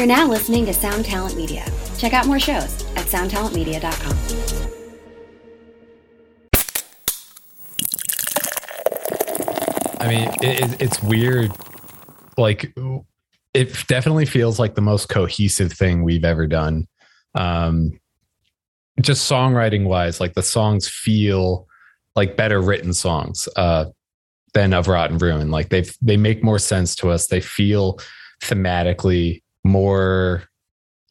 You're now listening to Sound Talent Media. Check out more shows at soundtalentmedia.com. I mean, it, it, it's weird. Like, it definitely feels like the most cohesive thing we've ever done. Um, just songwriting wise, like the songs feel like better written songs uh, than of Rot and Ruin. Like they they make more sense to us. They feel thematically more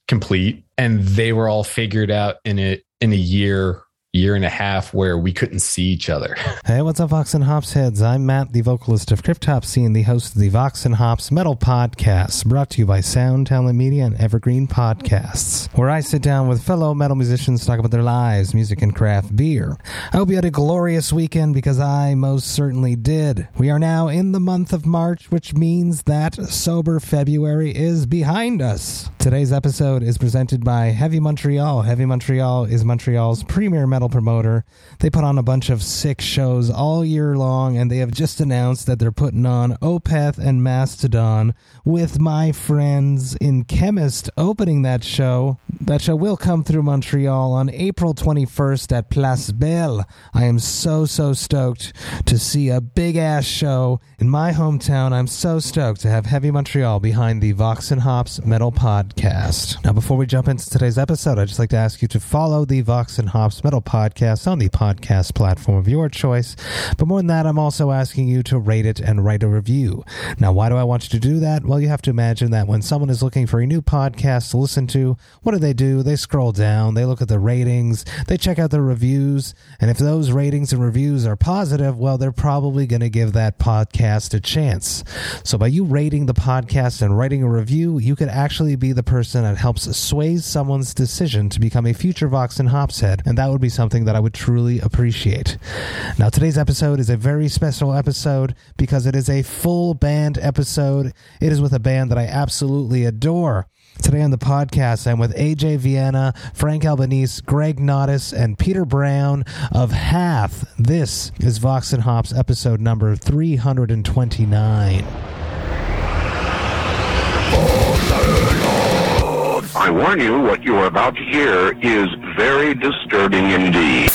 complete, and they were all figured out in a in a year year and a half where we couldn't see each other. Hey, what's up, Vox and Hops heads? I'm Matt, the vocalist of Cryptopsy and the host of the Vox and Hops Metal Podcast, brought to you by Sound Talent Media and Evergreen Podcasts, where I sit down with fellow metal musicians talk about their lives, music, and craft beer. I hope you had a glorious weekend because I most certainly did. We are now in the month of March, which means that sober February is behind us. Today's episode is presented by Heavy Montreal. Heavy Montreal is Montreal's premier metal promoter. They put on a bunch of sick shows all year long, and they have just announced that they're putting on Opeth and Mastodon with my friends in Khemmis opening that show. That show will come through Montreal on April 21st at Place Bell. I am so, so stoked to see a big ass show in my hometown. I'm so stoked to have Heavy Montreal behind the Vox and Hops Metal Podcast. Now, before we jump into today's episode, I'd just like to ask you to follow the Vox and Hops Metal Podcast on the podcast platform of your choice. But more than that, I'm also asking you to rate it and write a review. Now, why do I want you to do that? Well, you have to imagine that when someone is looking for a new podcast to listen to, what do they do? They scroll down, they look at the ratings, they check out the reviews, and if those ratings and reviews are positive, well, they're probably going to give that podcast a chance. So by you rating the podcast and writing a review, you could actually be the person that helps sway someone's decision to become a future Vox and Hops head, and that would be something that I would truly appreciate. Now, today's episode is a very special episode because it is a full band episode. It is with a band that I absolutely adore. Today on the podcast, I'm with AJ Vienna, Frank Albanese, Greg Nottis, and Peter Brown of Hath. This is Vox and Hops episode number 329. I warn you, what you are about to hear is very disturbing indeed.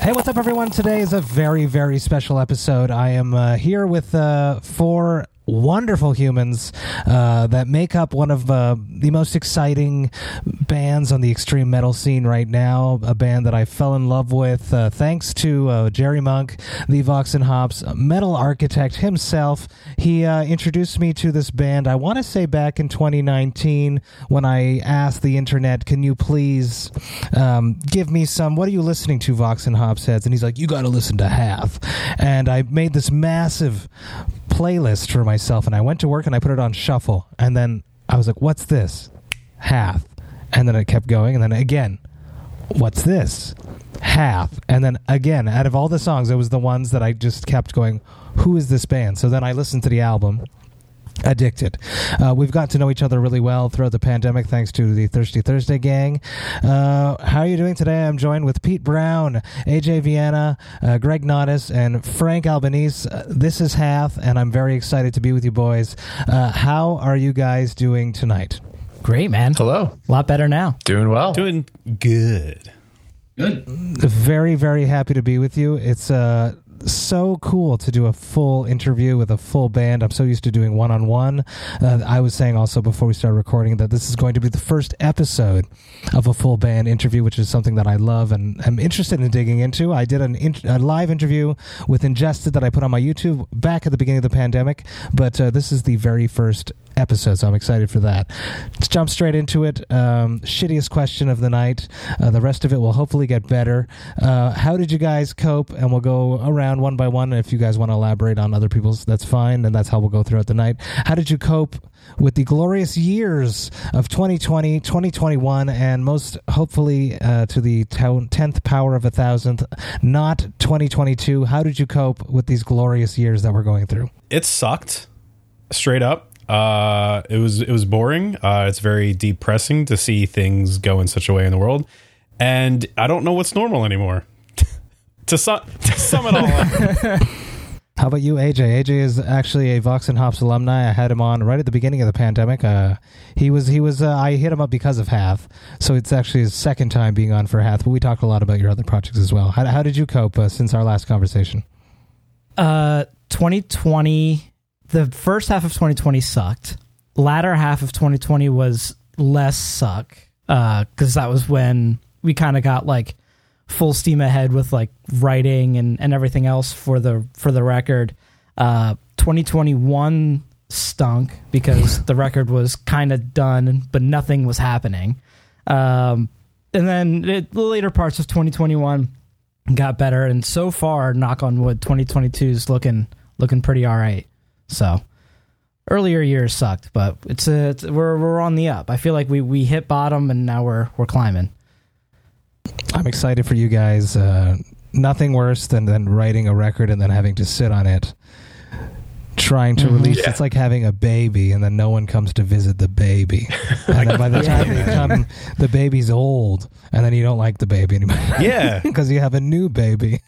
Hey, what's up, everyone? Today is a very, very special episode. I am uh, here with uh, four wonderful humans uh, that make up one of uh, the most exciting bands on the extreme metal scene right now. A band that I fell in love with uh, thanks to uh, Jerry Monk, the Vox and Hops metal architect himself. He uh, introduced me to this band, I want to say back in 2019, when I asked the internet, Can you please um, give me some? What are you listening to, Vox and Hops heads? And he's like, You got to listen to Hath. And I made this massive playlist for myself and I went to work and I put it on shuffle and then I was like, what's this? Hath. And then it kept going and then again, what's this? Hath. And then again, out of all the songs, it was the ones that I just kept going, who is this band? So then I listened to the album addicted. Uh, we've got to know each other really well throughout the pandemic, thanks to the Thirsty Thursday gang. Uh, how are you doing today? I'm joined with Pete Brown, AJ Vienna, uh, Greg Nottis, and Frank Albanese. Uh, this is Hath, and I'm very excited to be with you boys. Uh, how are you guys doing tonight? Great, man. Hello. A lot better now. Doing well. Doing good. good. Very, very happy to be with you. It's uh, so cool to do a full interview with a full band. I'm so used to doing one on one. I was saying also before we started recording that this is going to be the first episode of a full band interview, which is something that I love and am interested in digging into. I did an a live interview with Ingested that I put on my YouTube back at the beginning of the pandemic, but uh, this is the very first episode, so I'm excited for that. Let's jump straight into it. Um, shittiest question of the night. Uh, the rest of it will hopefully get better. Uh, how did you guys cope? And we'll go around one by one. If you guys want to elaborate on other people's, that's fine, and that's how we'll go throughout the night. How did you cope with the glorious years of 2020, 2021, and most hopefully uh, to the tenth power of a thousandth, not 2022? How did you cope with these glorious years that we're going through? It sucked, straight up. Uh, it was it was boring. Uh, it's very depressing to see things go in such a way in the world, and I don't know what's normal anymore. to, su- to sum it all up, How about you, AJ? AJ is actually a Vox and Hops alumni. I had him on right at the beginning of the pandemic. Uh, he was he was uh, I hit him up because of Hath, so it's actually his second time being on for Hath. But we talked a lot about your other projects as well. How, how did you cope uh, since our last conversation? Uh, 2020, the first half of 2020 sucked. Latter half of 2020 was less suck because that was when we kind of got like full steam ahead with like writing and, and everything else for the for the record. Uh, 2021 stunk because the record was kind of done, but nothing was happening. Um, and then it, the later parts of 2021 got better, and so far, knock on wood, 2022 is looking looking pretty all right. So earlier years sucked, but it's, a, it's we're we're on the up. I feel like we we hit bottom, and now we're we're climbing. I'm excited for you guys. Uh, nothing worse than than writing a record and then having to sit on it, trying to release. Yeah. It's like having a baby and then no one comes to visit the baby. And then by the time they come, the baby's old, and then you don't like the baby anymore. Yeah. because you have a new baby.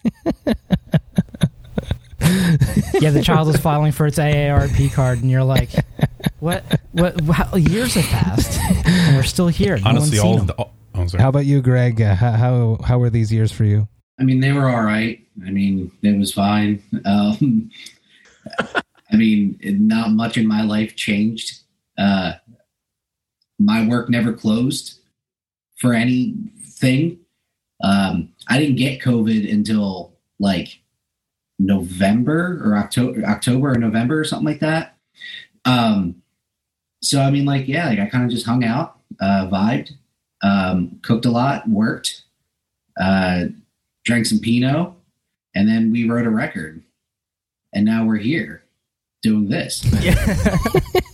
Yeah, the child is filing for its AARP card, and you're like, what? What? How, years have passed, and we're still here. No Honestly, one's all seen of the. Oh, How about you, Greg? Uh, how, how how were these years for you? I mean, they were all right. I mean, it was fine. Um, I mean, not much in my life changed. Uh, my work never closed for anything. Um, I didn't get COVID until like November or October, October or November or something like that. Um, so I mean, like, yeah, like I kind of just hung out, uh, vibed, um, cooked a lot, worked, uh, drank some Pinot, and then we wrote a record. And now we're here doing this.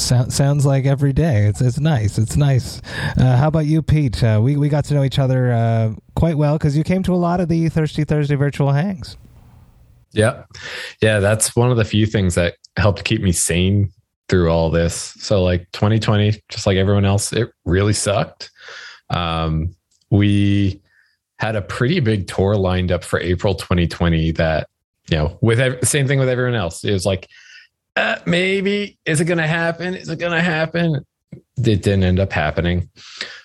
So, sounds like every day. It's it's nice. It's nice. Uh, how about you, Pete? Uh, we we got to know each other uh, quite well because you came to a lot of the Thirsty Thursday virtual hangs. Yeah. Yeah. That's one of the few things that helped keep me sane through all this. So, like 2020, just like everyone else, it really sucked. Um, we had a pretty big tour lined up for April 2020 that, you know, with ev- same thing with everyone else. It was like, uh, maybe, is it going to happen? Is it going to happen? It didn't end up happening.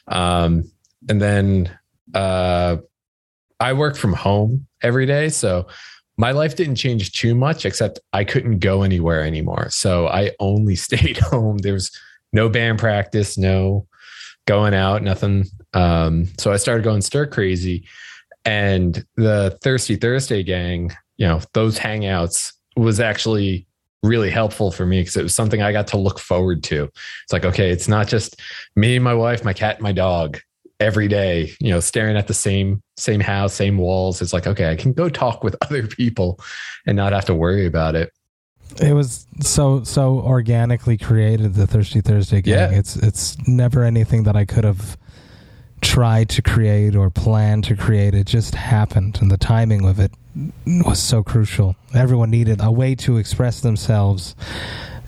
Um, and then uh, I work from home every day. So, my life didn't change too much except I couldn't go anywhere anymore. So I only stayed home. There was no band practice, no going out, nothing. Um, so I started going stir crazy. And the Thirsty Thursday gang, you know, those hangouts was actually really helpful for me because it was something I got to look forward to. It's like, okay, it's not just me and my wife, my cat, my dog every day, you know, staring at the same same house, same walls. It's like, okay, I can go talk with other people and not have to worry about it. It was so so organically created. The Thirsty Thursday gang. Yeah. It's it's never anything that I could have tried to create or planned to create. It just happened, and the timing of it was so crucial. Everyone needed a way to express themselves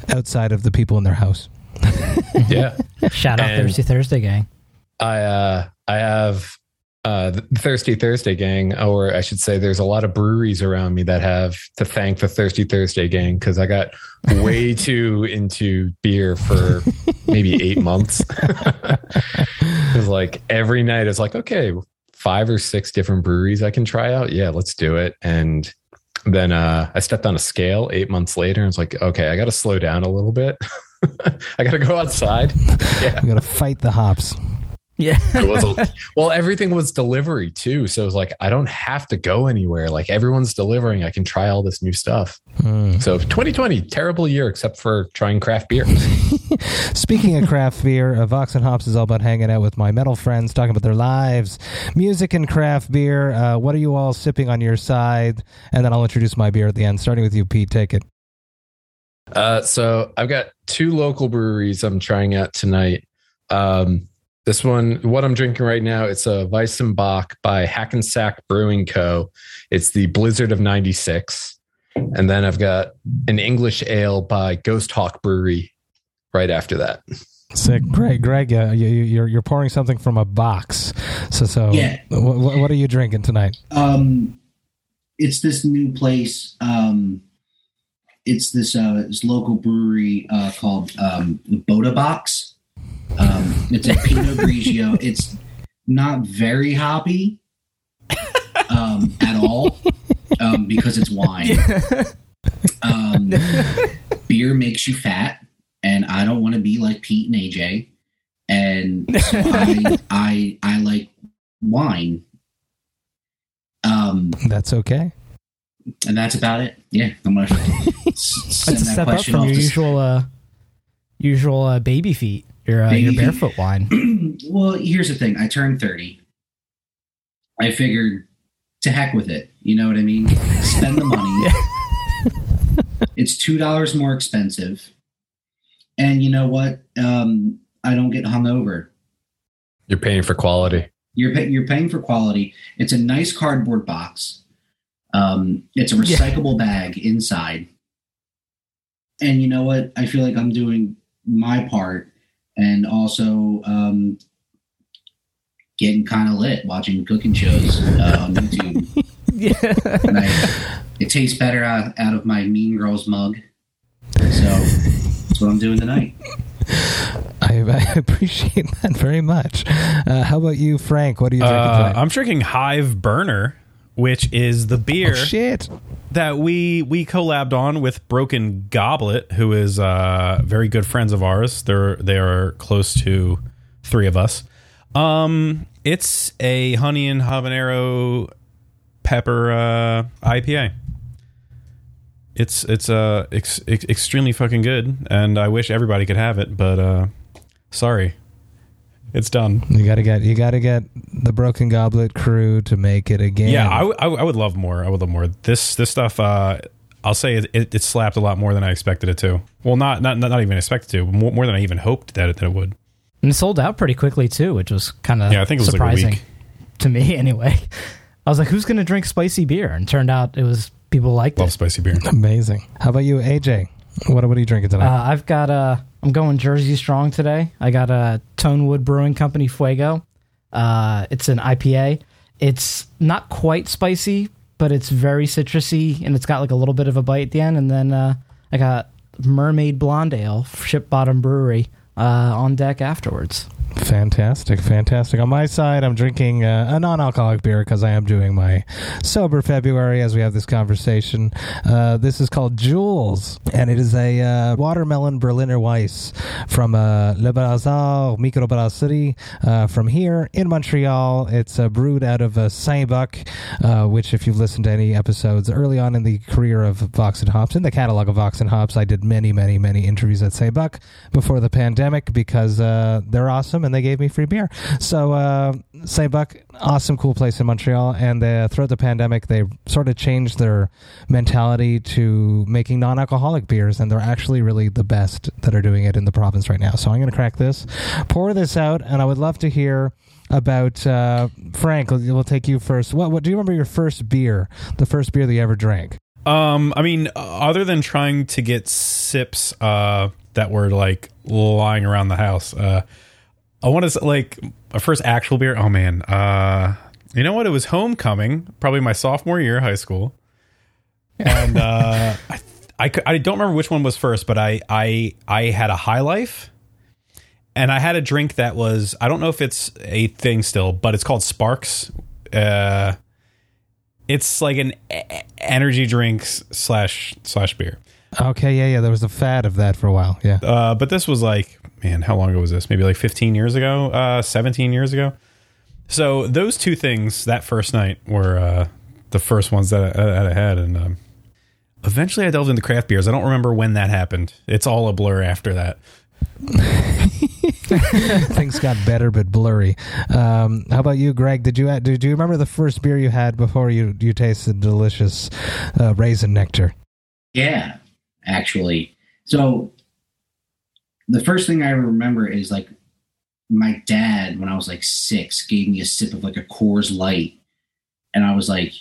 outside of the people in their house. Yeah. Shout out And- Thirsty Thursday gang. I uh I have uh the Thirsty Thursday gang, or I should say there's a lot of breweries around me that have to thank the Thirsty Thursday gang because I got way too into beer for maybe eight months. Because like every night it's like, okay, five or six different breweries I can try out. Yeah, let's do it. And then uh I stepped on a scale eight months later and it's like, okay, I gotta slow down a little bit. I gotta go outside. Yeah. We got to fight the hops. Yeah. It was a, well, everything was delivery too. So it was like, I don't have to go anywhere. Like everyone's delivering. I can try all this new stuff. Hmm. So 2020, terrible year except for trying craft beer. Speaking of craft beer, uh, Vox and Hops is all about hanging out with my metal friends, talking about their lives, music, and craft beer. Uh, what are you all sipping on your side? And then I'll introduce my beer at the end. Starting with you, Pete. Take it. Uh, so I've got two local breweries I'm trying out tonight. Um, this one, what I'm drinking right now, it's a Weissenbach by Hackensack Brewing Co. It's the Blizzard of 96. And then I've got an English ale by Ghost Hawk Brewery right after that. Sick, Greg. Greg, uh, you, you- you're you're pouring something from a box. So so, Yeah. What, what are you drinking tonight? Um, it's this new place. Um, it's this uh, this local brewery uh, called um, Bota Box. Um, it's a Pinot Grigio. It's not very hoppy um, at all um, because it's wine. Um, beer makes you fat, and I don't want to be like Pete and AJ. And so I, I I like wine. Um, That's okay. and that's about it. Yeah, I'm gonna send That's a that step up from off your to- usual uh, usual uh, baby feet. Your uh, your barefoot wine. well, here's the thing. I turned 30. I figured to heck with it. You know what I mean? Spend the money. it's two dollars more expensive. And you know what? Um, I don't get hung over. You're paying for quality. You're pay- you're paying for quality. It's a nice cardboard box. Um, it's a Yeah. recyclable bag inside. And you know what? I feel like I'm doing my part, and also um, getting kind of lit watching cooking shows uh, on YouTube. yeah. I, it tastes better out, out of my Mean Girls mug. So that's what I'm doing tonight. I, I appreciate that very much. Uh, how about you, Frank? What are you drinking Uh. I'm drinking Hive Burner, which is the beer oh, shit. that we we collabed on with Broken Goblet, who is uh, very good friends of ours. They're they are close to three of us. Um, it's a honey and habanero pepper uh, IPA. It's it's uh ex- ex- extremely fucking good, and I wish everybody could have it, but uh, sorry, it's done. You gotta get you gotta get the Broken Goblet crew to make it again. Yeah, I, w- I w- I would love more. I would love more. This this stuff. Uh, I'll say it, it, it slapped a lot more than I expected it to. Well, not not not, not even expected to. but More, more than I even hoped that it, that it would. And it sold out pretty quickly too, which was kind of Yeah, I think it was like a surprising week. to me anyway. I was like, "Who's going to drink spicy beer?" And turned out it was people liked Love it. spicy beer. amazing. How about you, AJ? What what are you drinking Uh, tonight? I've got uh, I'm going Jersey Strong today. I got a Tonewood Brewing Company Fuego. Uh, it's an IPA. It's not quite spicy, but it's very citrusy, and it's got like a little bit of a bite at the end. And then uh, I got Mermaid Blonde Ale, Ship Bottom Brewery, uh, on deck afterwards. Fantastic, fantastic. On my side, I'm drinking uh, a non-alcoholic beer because I am doing my sober February as we have this conversation. Uh, this is called Jules, and it is a uh, watermelon Berliner Weiss from uh, Le Brassard Microbrasserie uh, from here in Montreal. It's uh, brewed out of uh, Saint-Bock, uh, which, if you've listened to any episodes early on in the career of Vox and Hops, in the catalog of Vox and Hops, I did many, many, many interviews at Saint-Bock before the pandemic because they're awesome and they gave me free beer. So, uh, Saint-Bock, awesome, cool place in Montreal. And uh, throughout the pandemic, they sort of changed their mentality to making non alcoholic beers, and they're actually really the best that are doing it in the province right now. So, I'm going to crack this, pour this out, and I would love to hear about uh, Frank. We'll, we'll take you first. What, what do you remember your first beer? The first beer that you ever drank? Um, I mean, other than trying to get sips uh, that were like lying around the house, uh, I want to say, like my first actual beer. Oh man, uh, you know what? It was homecoming, probably my sophomore year of high school, and uh, I, I I don't remember which one was first, but I I I had a High Life. And I had a drink that was I don't know if it's a thing still, but it's called Sparks. Uh, it's like an energy drink slash slash beer. Okay, yeah, yeah. There was a fad of that for a while. Yeah. Uh, but this was like, man, how long ago was this? Maybe like 15 years ago, uh, 17 years ago. So those two things that first night were uh, the first ones that I, that I had, and um, eventually I delved into craft beers. I don't remember when that happened. It's all a blur after that. Things got better but blurry. Um, how about you, Greg? Did you did you remember the first beer you had before you you tasted delicious uh, raisin nectar? Yeah, actually. So the first thing I remember is like my dad, when I was like six, gave me a sip of like a Coors Light, and I was like,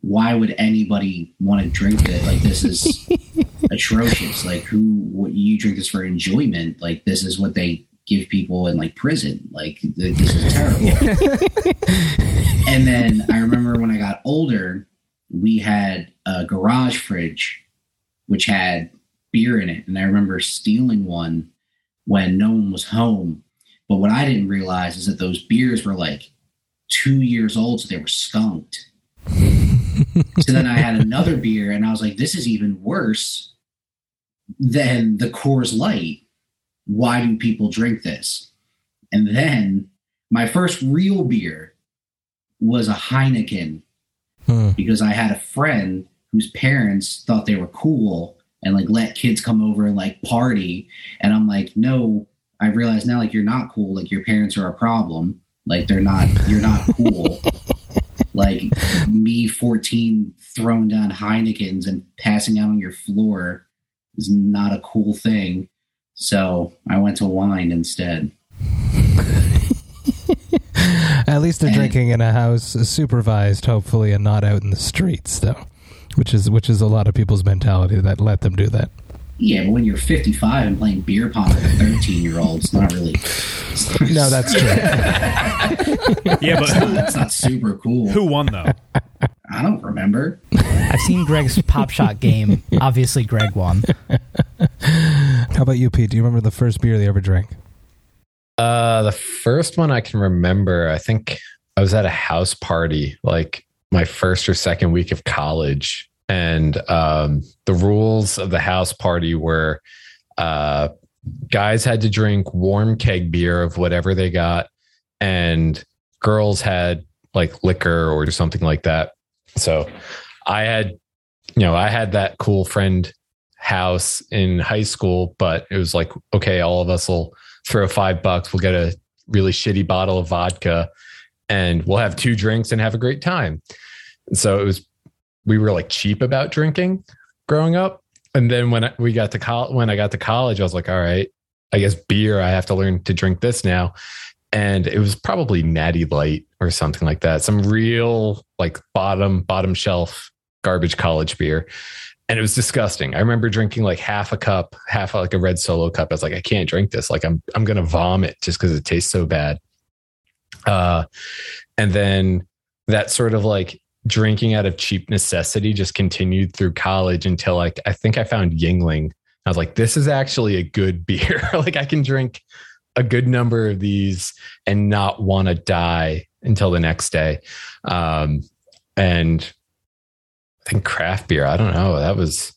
"Why would anybody want to drink it? Like this is atrocious. Like who? What, you drink this for enjoyment? Like this is what they give people in like prison. Like this is terrible." and then I remember when I got older, we had a garage fridge which had beer in it. And I remember stealing one when no one was home. But what I didn't realize is that those beers were like two years old, so they were skunked. so then I had another beer, and I was like, this is even worse than the Coors Light. Why do people drink this? And then my first real beer was a Heineken Hmm. because I had a friend whose parents thought they were cool and like let kids come over and like party. And I'm like, no, I realize now like you're not cool. Like your parents are a problem. Like they're not, you're not cool. like me 14 throwing down Heinekens and passing out on your floor is not a cool thing. So I went to wine instead. At least they're And- drinking in a house, supervised, hopefully, and not out in the streets, though. Which is which is a lot of people's mentality that let them do that. Yeah, but when you're 55 and playing beer pong with a 13 year old, it's not really. No, that's true. Yeah, but who, That's not super cool. who won though? I don't remember. I've seen Greg's Pop Shot game. Obviously, Greg won. How about you, Pete? Do you remember the first beer they ever drank? Uh, the first one I can remember, I think I was at a house party, like my first or second week of college, and um, the rules of the house party were, uh, guys had to drink warm keg beer of whatever they got, and girls had like liquor or something like that. So, I had, you know, I had that cool friend house in high school, but it was like, okay, all of us will throw five bucks. We'll get a really shitty bottle of vodka and we'll have two drinks and have a great time. And so it was, we were like cheap about drinking growing up. And then when we got to college, when I got to college, I was like, all right, I guess beer, I have to learn to drink this now. And it was probably Natty Light or something like that. Some real like bottom, bottom shelf garbage college beer and it was disgusting. I remember drinking like half a cup, half like a red solo cup. I was like, I can't drink this. Like I'm I'm gonna vomit just because it tastes so bad. Uh, and then that sort of like drinking out of cheap necessity just continued through college until like I think I found Yuengling. I was like, this is actually a good beer. like I can drink a good number of these and not want to die until the next day. Um, and I think craft beer. I don't know. That was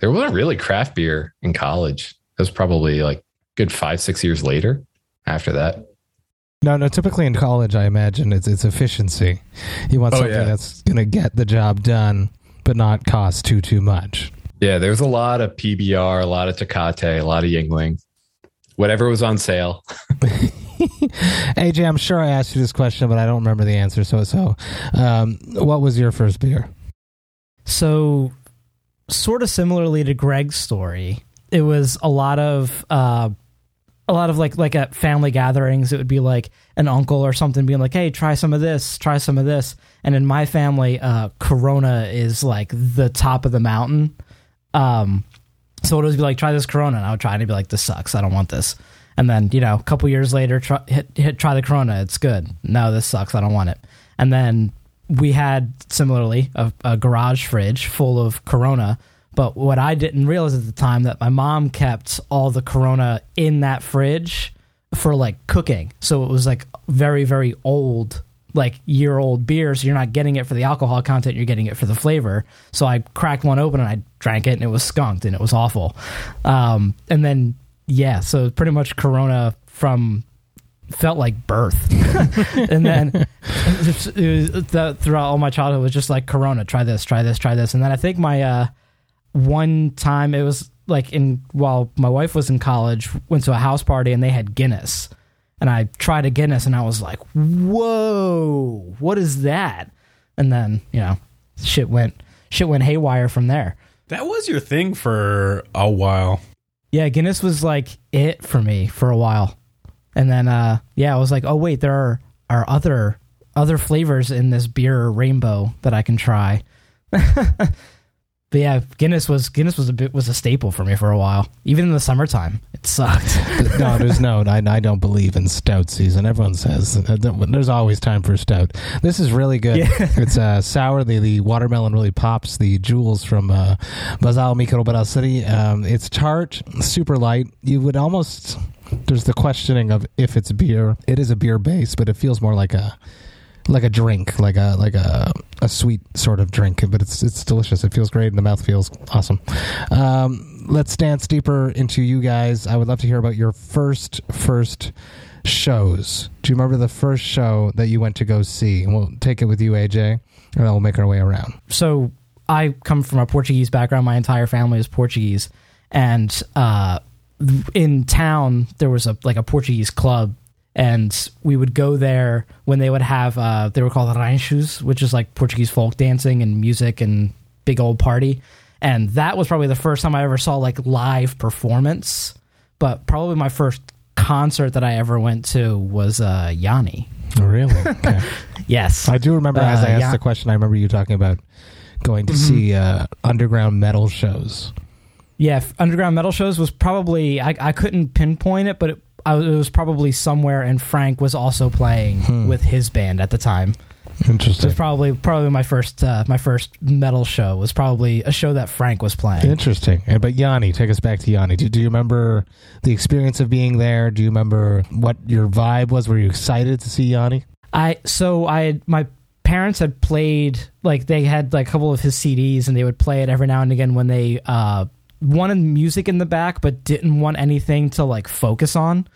there wasn't really craft beer in college. It was probably like good five, six years later after that. No, no. Typically in college, I imagine it's it's efficiency. You want Oh, something yeah. that's going to get the job done, but not cost too too much. Yeah, there's a lot of PBR, a lot of Tecate, a lot of Yuengling. Whatever was on sale. AJ, I'm sure I asked you this question, but I don't remember the answer. So, so, um, what was your first beer? So, sort of similarly to Greg's story, it was a lot of uh, a lot of like like at family gatherings. It would be like an uncle or something being like, "Hey, try some of this, try some of this." And in my family, uh, Corona is like the top of the mountain. Um, so it would be like, "Try this Corona," and I would try and it'd be like, "This sucks. I don't want this." And then you know, a couple years later, try, hit, hit try the Corona. It's good. No, this sucks. I don't want it. And then we had similarly a, a garage fridge full of Corona. But what I didn't realize at the time that my mom kept all the Corona in that fridge for like cooking. So it was like very very old like year old beer. So you're not getting it for the alcohol content you're getting it for the flavor. So i cracked one open and i drank it and it was skunked and it was awful. Um, and then yeah so pretty much corona from felt like birth. And then it was- it was- throughout all my childhood was just like corona try this try this try this. And then i think my uh one time it was like in while my wife was in college went to a house party and they had guinness. And i tried a guinness and i was like whoa what is that? And then you know shit went shit went haywire from there. That was your thing for a while. yeah guinness was like it for me for a while. And then uh yeah i was like oh wait there are are other other flavors in this beer rainbow that i can try but yeah, Guinness was Guinness was a bit was a staple for me for a while. Even in the summertime, it sucked. no, there's no. I, I don't believe in stout season. Everyone says there's always time for stout. This is really good. Yeah. It's uh, sour. The the watermelon really pops. The Jules from uh, Bazal Microbrasserie City. Um, it's tart, super light. You would almost. There's the questioning of if it's beer. It is a beer base, but it feels more like a like a drink, like a like a a sweet sort of drink, but it's it's delicious. It feels great, and the mouth feels awesome. Um, let's dance deeper into you guys. I would love to hear about your first first shows. Do you remember the first show that you went to go see? And we'll take it with you, AJ, and we'll make our way around. so I come from a Portuguese background. My entire family is Portuguese, and uh, in town there was a like a Portuguese club, and we would go there when they would have uh, they were called ranchos, which is like Portuguese folk dancing and music and big old party. And that was probably the first time I ever saw like live performance. But probably my first concert that I ever went to was uh, Yanni. Oh, really? Okay. Yes, I do remember as Uh, I asked the question. I remember you talking about going to see uh, underground metal shows. Yeah, underground metal shows was probably I, I couldn't pinpoint it, but it, I, was- it was probably somewhere, and Frank was also playing with his band at the time. Interesting. It was probably probably my first uh, my first metal show It was probably a show that Frank was playing. Interesting. But Yanni, take us back to Yanni. Do, do you remember the experience of being there? Do you remember what your vibe was? Were you excited to see Yanni? I so I had, my parents had played like they had like a couple of his CDs and they would play it every now and again when they uh wanted music in the back but didn't want anything to like focus on.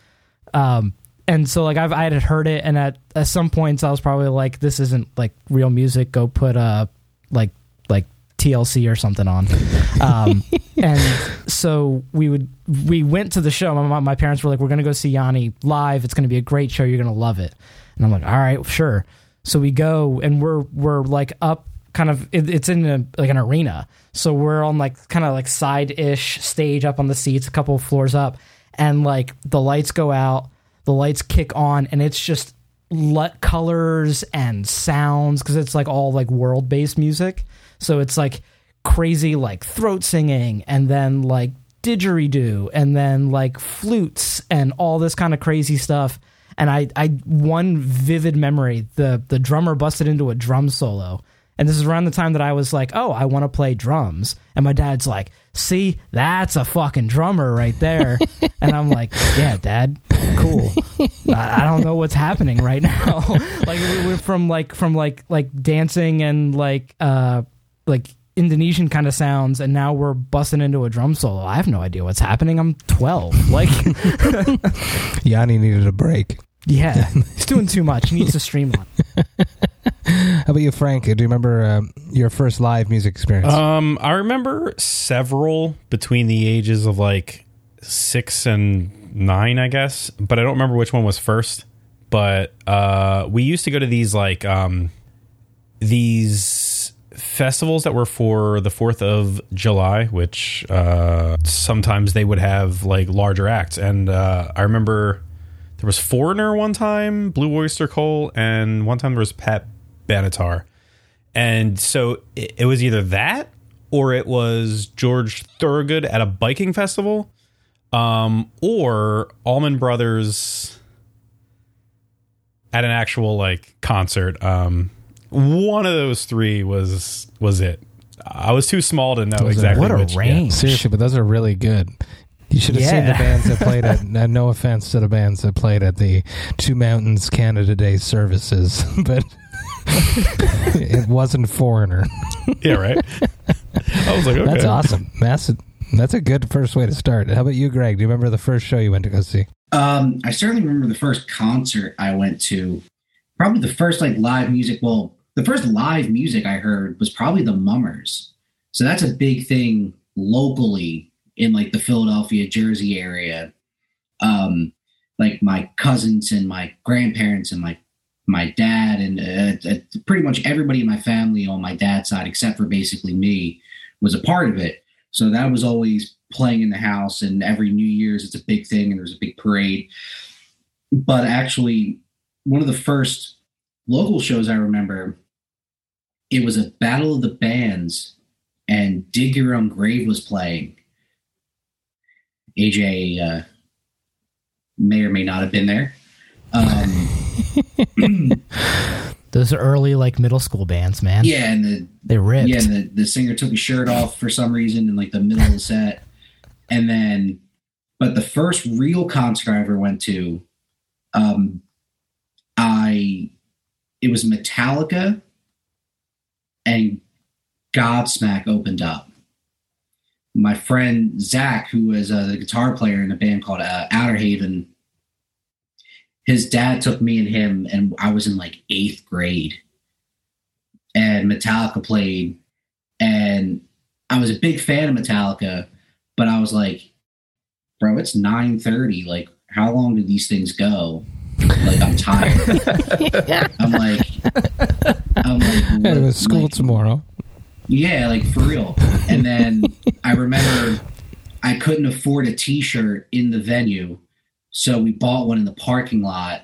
Um and so like I've I had heard it and at at some points I was probably like this isn't like real music go put uh like like TLC or something on. Um and so we would we went to the show my, my parents were like we're to go see Yanni live it's to be a great show you're to love it. And I'm like, all right, sure. So we go and we're we're like up kind of it, it's in a, like an arena. So we're on like kind of like side ish stage up on the seats, a couple floors up, and like the lights go out, the lights kick on, and it's just let colors and sounds because it's like all like world based music. So it's like crazy like throat singing and then like didgeridoo and then like flutes and all this kind of crazy stuff and I, I one vivid memory the the drummer busted into a drum solo and this is around the time that I was like oh I want to play drums and my dad's like see that's a fucking drummer right there and I'm like yeah dad cool I, I don't know what's happening right now like we- we're from like from like like dancing and like uh like Indonesian kind of sounds, and now we're busting into a drum solo. I have no idea what's happening. I'm 12. Like, Yanni needed a break. Yeah, he's doing too much. He needs to streamline. How about you, Frank? Do you remember um, your first live music experience? Um, I remember several between the ages of like six and nine, I guess, but I don't remember which one was first. But uh, we used to go to these like um, these festivals that were for the Fourth of July, which uh, sometimes they would have like larger acts. And uh, I remember there was Foreigner one time, Blue Oyster Cult, and one time there was Pat Benatar. And so it, it was either that or it was George Thorogood at a biking festival, um, or Allman Brothers at an actual like concert. Um, one of those three was was it. I was too small to know exactly what a which. yeah. range. Seriously, but those are really good. You should have seen the bands that played at. no offense to the bands that played at the Two Mountains Canada Day services, but it wasn't Foreigner. Yeah, right. I was like, okay. That's awesome. That's a, that's a good first way to start. How about you, Greg? Do you remember the first show you went to go see? Um, I certainly remember the first concert I went to. Probably the first like live music. Well, the first live music I heard was probably the Mummers. So that's a big thing locally in like the Philadelphia, Jersey area. Um, like my cousins and my grandparents and my my dad and uh, uh, pretty much everybody in my family on my dad's side, except for basically me, was a part of it. So that was always playing in the house, and every New Year's it's a big thing, and there's a big parade. But actually, one of the first local shows I remember, it was a Battle of the Bands and Dig Your Own Grave was playing. AJ uh, may or may not have been there. Um, Those are early like middle school bands, man. yeah, and the They ripped. yeah, and the, the singer took his shirt off for some reason in like the middle of the set. And then but the first real concert I ever went to, um I it was Metallica and Godsmack opened up. My friend Zach, who was uh, the guitar player in a band called uh, Outer Haven, his dad took me and him, and I was in like eighth grade and Metallica played, and I was a big fan of Metallica, but I was like, bro, it's nine thirty. Like, how long do these things go? Like, I'm tired. I'm like, I'm like, And it what- school like, tomorrow. Yeah, like for real. And then I remember I couldn't afford a T-shirt in the venue, so we bought one in the parking lot.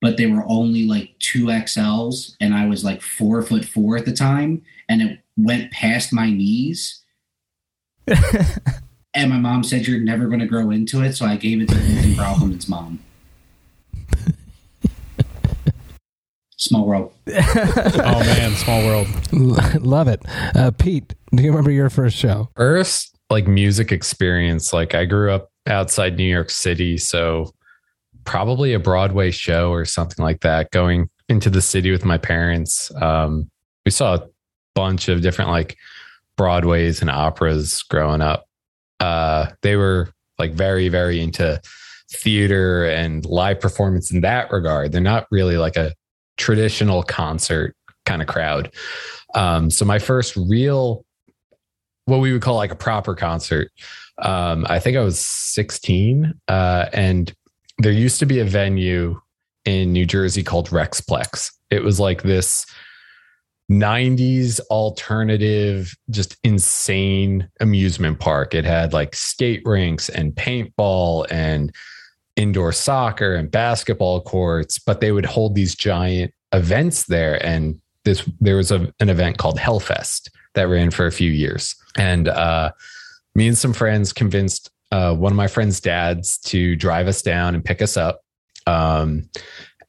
But they were only like two XLs, and I was like four foot four at the time, and it went past my knees. and my mom said, "You're never going to grow into it," so I gave it to Ethan Brauchman's mom. Small world. Oh man, small world. Love it. Uh, Pete, do you remember your first show? First, like music experience, like I grew up outside New York City, so probably a Broadway show or something like that. Going into the city with my parents, um, we saw a bunch of different like Broadways and operas growing up. Uh, they were like very, very into theater and live performance in that regard. They're not really like a traditional concert kind of crowd. Um, so my first real what we would call like a proper concert. Um, I think I was 16, uh, and there used to be a venue in New Jersey called Rexplex. It was like this 90s alternative, just insane amusement park. It had like skate rinks and paintball and indoor soccer and basketball courts, but they would hold these giant events there. And this there was a, an event called Hellfest that ran for a few years. And uh, me and some friends convinced uh, one of my friends' dads to drive us down and pick us up. Um,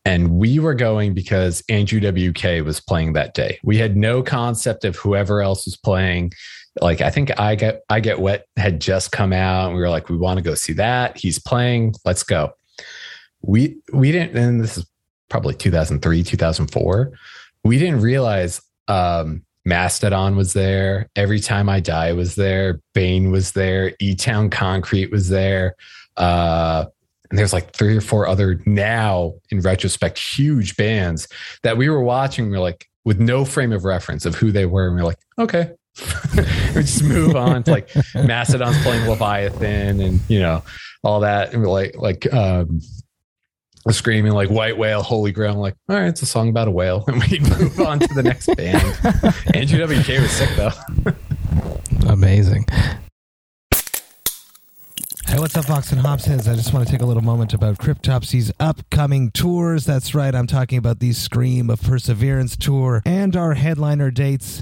and we were going because Andrew WK was playing that day. We had no concept of whoever else was playing. Like I think I get I get wet had just come out, and we were like, we want to go see that. He's playing. Let's go. We we didn't, and this is probably 2003, 2004. We didn't realize um, Mastodon was there. Every Time I Die was there. Bane was there. E Town Concrete was there. Uh, and there's like three or four other now, in retrospect, huge bands that we were watching. We are like, with no frame of reference of who they were. And we are like, okay. we just move on to like Mastodon's playing Leviathan and, you know, all that. And we're like, like, um, screaming like white whale, holy grail. I'm like, all right, it's a song about a whale. And we move on to the next band. Andrew WK was sick though. Amazing. Hey, what's up, Vox and Hopsheads? I just want to take a little moment about Cryptopsy's upcoming tours. That's right, I'm talking about the Scream of Perseverance tour and our headliner dates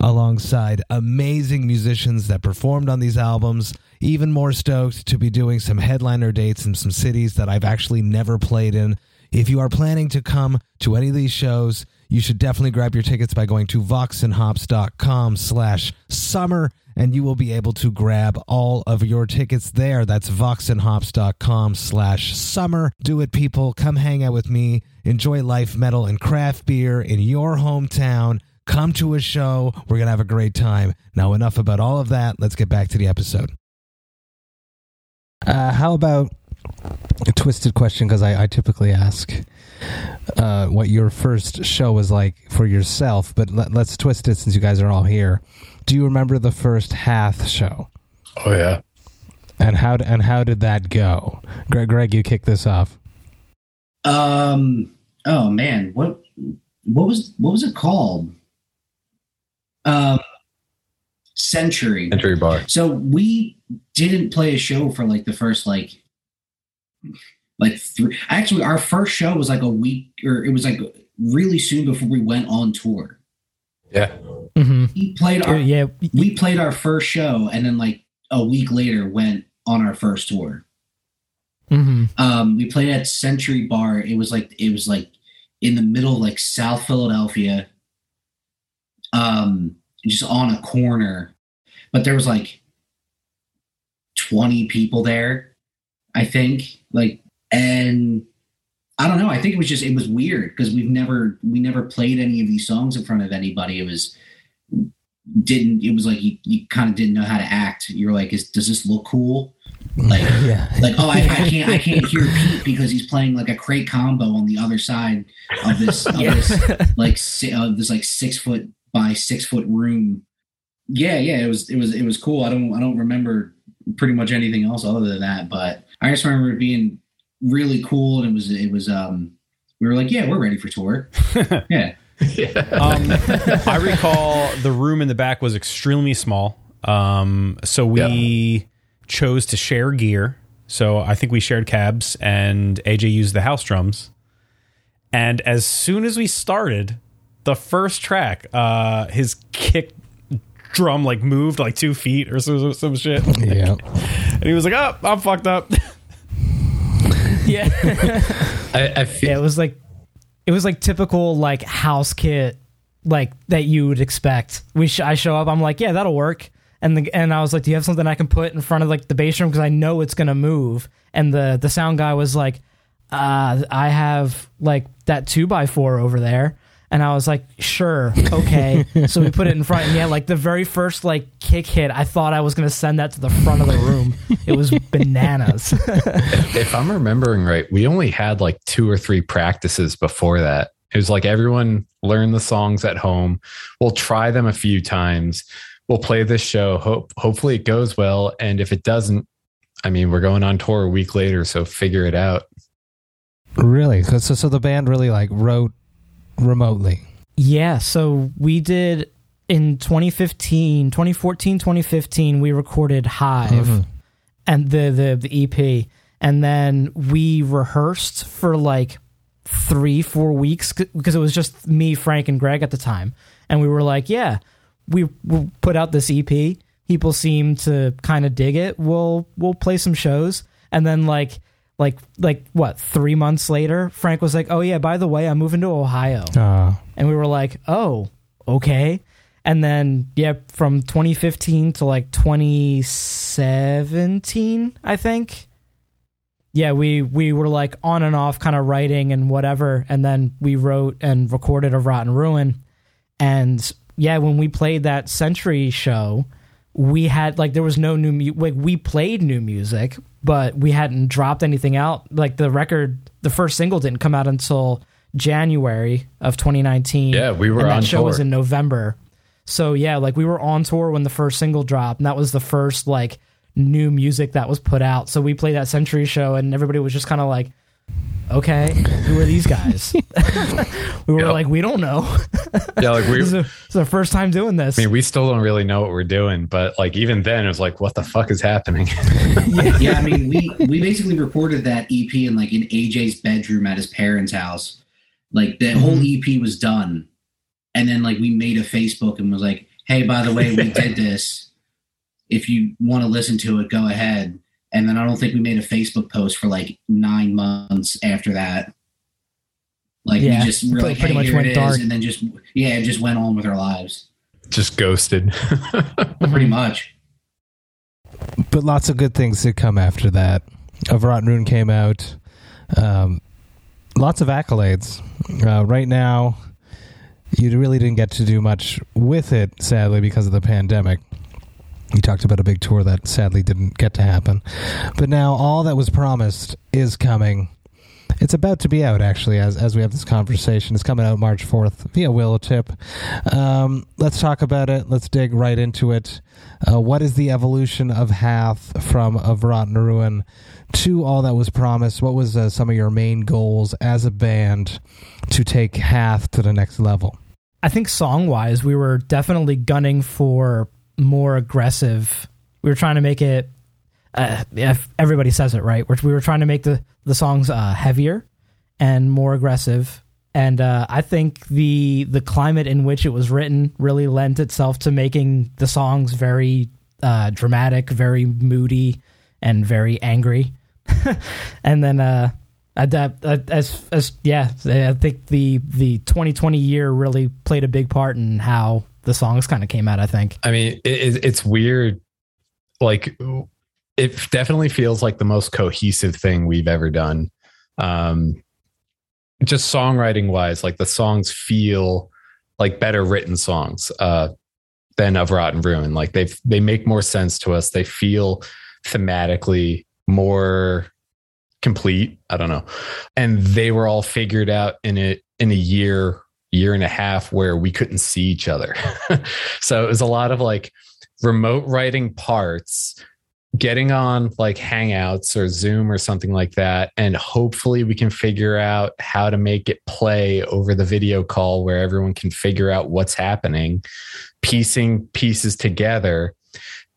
alongside amazing musicians that performed on these albums. Even more stoked to be doing some headliner dates in some cities that I've actually never played in. If you are planning to come to any of these shows, you should definitely grab your tickets by going to voxandhops.com slash summer and you will be able to grab all of your tickets there. That's voxandhops.com slash summer. Do it, people. Come hang out with me. Enjoy life, metal, and craft beer in your hometown. Come to a show. We're going to have a great time. Now, enough about all of that. Let's get back to the episode. Uh, how about a twisted question? Because I, I typically ask uh, what your first show was like for yourself, but let, let's twist it since you guys are all here. Do you remember the first Hath show? Oh yeah. And how and how did that go? Greg, Greg, you kick this off. Um. Oh man, what what was what was it called? Um, Century. Entry bar. So we didn't play a show for like the first like like three. Actually, our first show was like a week, or it was like really soon before we went on tour. Yeah. hmm We played our yeah, we played our first show, and then like a week later went on our first tour. hmm Um, we played at Century Bar. It was like it was like in the middle, of like South Philadelphia. Um, just on a corner, but there was like twenty people there, I think. Like, and I don't know. I think it was just it was weird because we've never we never played any of these songs in front of anybody. It was didn't it was like you, you kind of didn't know how to act. You're like, is does this look cool? Like yeah. like oh I, I can't I can't hear Pete because he's playing like a crate combo on the other side of this of this like si- uh, this like six foot by six foot room. Yeah, yeah, it was it was it was cool. I don't I don't remember pretty much anything else other than that, but I just remember it being really cool and it was it was um we were like yeah we're ready for tour yeah Um, I recall the room in the back was extremely small. Um, so we chose to share gear. So I think we shared cabs and AJ used the house drums. And as soon as we started, the first track, uh, his kick drum like moved like two feet or some, some shit. Yeah. And he was like, oh, I'm fucked up. yeah. I, I feel Yeah, it was like it was like typical like house kit like that you would expect. We sh- I show up, I'm like, yeah, that'll work. And the and I was like, do you have something I can put in front of like the bass drum because I know it's gonna move? And the the sound guy was like, uh, I have like that two by four over there. And I was like, sure, okay. so we put it in front, and yeah, like the very first like kick hit, I thought I was gonna send that to the front of the room. It was bananas. if I'm remembering right, we only had like two or three practices before that. It was like everyone learn the songs at home. We'll try them a few times. We'll play this show. Hope hopefully it goes well. And if it doesn't, I mean, we're going on tour a week later, so figure it out. Really? So, so the band really like wrote remotely. Yeah, so we did in 2015, 2014, 2015, we recorded Hive Mhm. and the, the the EP, and then we rehearsed for like three, four weeks because it was just me, Frank, and Greg at the time, and we were like, yeah, we we put out this EP. People seem to kind of dig it. We'll we'll play some shows, and then like like like what three months later, Frank was like, oh yeah, by the way, I'm moving to Ohio Uh, and we were like, "Oh, okay." And then yeah, from 2015 to like 2017, I think. Yeah, we we were like on and off kind of writing and whatever and then we wrote and recorded a Rot and Ruin. And yeah, when we played that Century show, we had like there was no new mu- like we played new music, but we hadn't dropped anything out. Like the record, the first single didn't come out until January of 2019. Yeah, we were and that on show was in November. So yeah, like we were on tour when the first single dropped, and that was the first like new music that was put out. So we played that Century show, and everybody was just kind of like, "Okay, who are these guys?" we were Yep. like, "We don't know. Yeah, like we this, is a, this is our first time doing this." I mean, we still don't really know what we're doing, but like even then, it was like, what the fuck is happening? yeah, I mean, we we basically recorded that EP in like in AJ's bedroom at his parents' house. Like the whole mm-hmm. EP was done, and then like we made a Facebook and was like, "Hey, by the way, we did this. If you want to listen to it, go ahead." And then I don't think we made a Facebook post for like nine months after that. Like Yeah, we just were pretty- like, pretty "Hey, much went it is," dark. and then just yeah, it just went on with our lives, Just ghosted. pretty much. but lots of good things did come after that. Of Rot and Ruin came out. Um, lots of accolades. Uh, right now, you really didn't get to do much with it, sadly, because of the pandemic. You talked about a big tour that sadly didn't get to happen. But now all that was promised is coming. It's about to be out actually as as we have this conversation. It's coming out March fourth via Willowtip. Um, let's talk about it. Let's dig right into it. Uh, what is the evolution of Hath from Of Rot and Ruin to all that was promised? What was uh, some of your main goals as a band to take Hath to the next level? I think song wise, we were definitely gunning for more aggressive. We were trying to make it. Uh, everybody says it right. We were trying to make the the songs uh, heavier and more aggressive. And uh, I think the the climate in which it was written really lent itself to making the songs very uh, dramatic, very moody, and very angry. and then uh, adapt as as yeah, I think the the 2020 year really played a big part in how the songs kind of came out. I think. I mean, it, it's weird. Like, it definitely feels like the most cohesive thing we've ever done. Um, just songwriting wise, like the songs feel like better written songs uh, than of Rot and Ruin. Like they they make more sense to us. They feel thematically more complete. I don't know, and they were all figured out in it in a year year and a half where we couldn't see each other. so it was a lot of like remote writing parts, getting on like Hangouts or Zoom or something like that. And hopefully we can figure out how to make it play over the video call where everyone can figure out what's happening, piecing pieces together,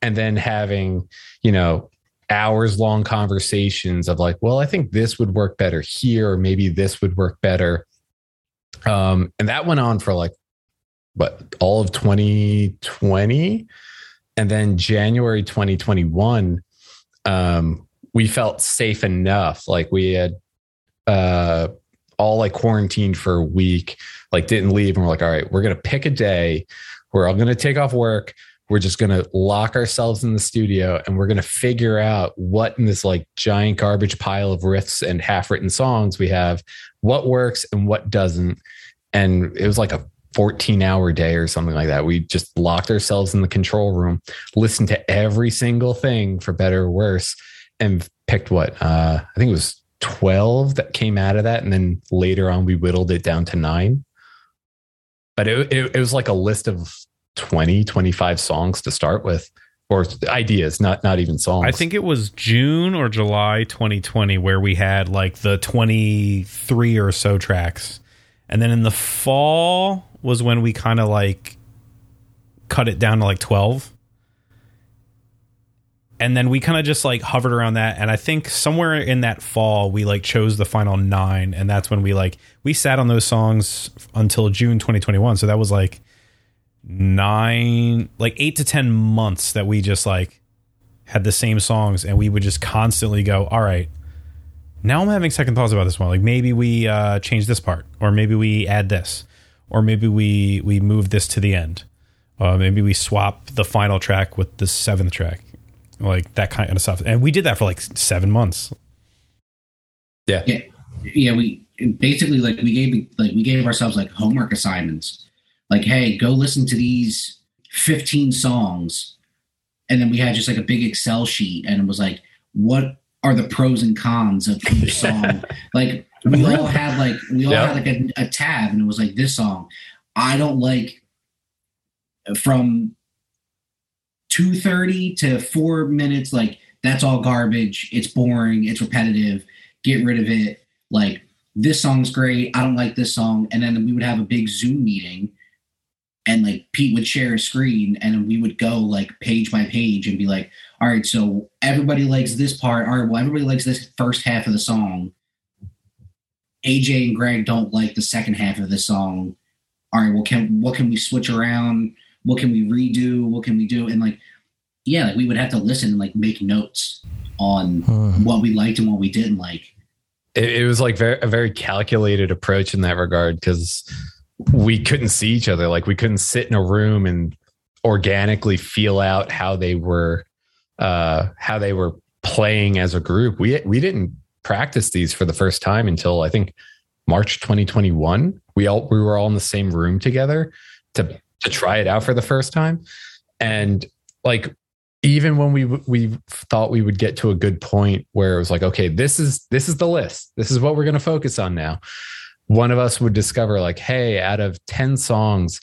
and then having, you know, hours long conversations of like, well, I think this would work better here, or maybe this would work better um, and that went on for like, what, all of 2020. And then January 2021, um, we felt safe enough. Like we had uh, all like quarantined for a week, like didn't leave. And we're like, all right, we're going to pick a day. We're all going to take off work. We're just going to lock ourselves in the studio and we're going to figure out what in this like giant garbage pile of riffs and half written songs we have, what works and what doesn't. And it was like a 14 hour day or something like that. We just locked ourselves in the control room, listened to every single thing for better or worse, and picked what? Uh, I think it was 12 that came out of that. And then later on, we whittled it down to nine. But it, it, it was like a list of 20, 25 songs to start with or ideas, not not even songs. I think it was June or July 2020 where we had like the 23 or so tracks. And then in the fall was when we kind of like cut it down to like 12. And then we kind of just like hovered around that and I think somewhere in that fall we like chose the final 9 and that's when we like we sat on those songs until June 2021. So that was like nine like eight to ten months that we just like had the same songs and we would just constantly go all right now i'm having second thoughts about this one. Like maybe we uh change this part or maybe we add this or maybe we we move this to the end. Uh maybe we swap the final track with the seventh track. Like that kind of stuff. And we did that for like seven months. Yeah. Yeah. Yeah we basically like we gave like we gave ourselves like homework assignments like, hey, go listen to these 15 songs. And then we had just like a big Excel sheet and it was like, what are the pros and cons of each song? like we all had like we all had like a, a tab and it was like this song. I don't like uh, from 230 to four minutes, like that's all garbage. It's boring, it's repetitive. Get rid of it. Like this song's great. I don't like this song. And then we would have a big Zoom meeting and like Pete would share a screen and we would go like page by page and be like, all right, so everybody likes this part. All right, well, everybody likes this first half of the song. AJ and Greg don't like the second half of the song. All right, well, can what can we switch around? What can we redo? What can we do? And like, yeah, like we would have to listen and like make notes on hmm. what we liked and what we didn't like. It, it was like very, a very calculated approach in that regard because we couldn't see each other. Like we couldn't sit in a room and organically feel out how they were uh how they were playing as a group. We we didn't practice these for the first time until I think March 2021. We all we were all in the same room together to to try it out for the first time. And like even when we we thought we would get to a good point where it was like okay this is this is the list this is what we're going to focus on now one of us would discover like hey out of 10 songs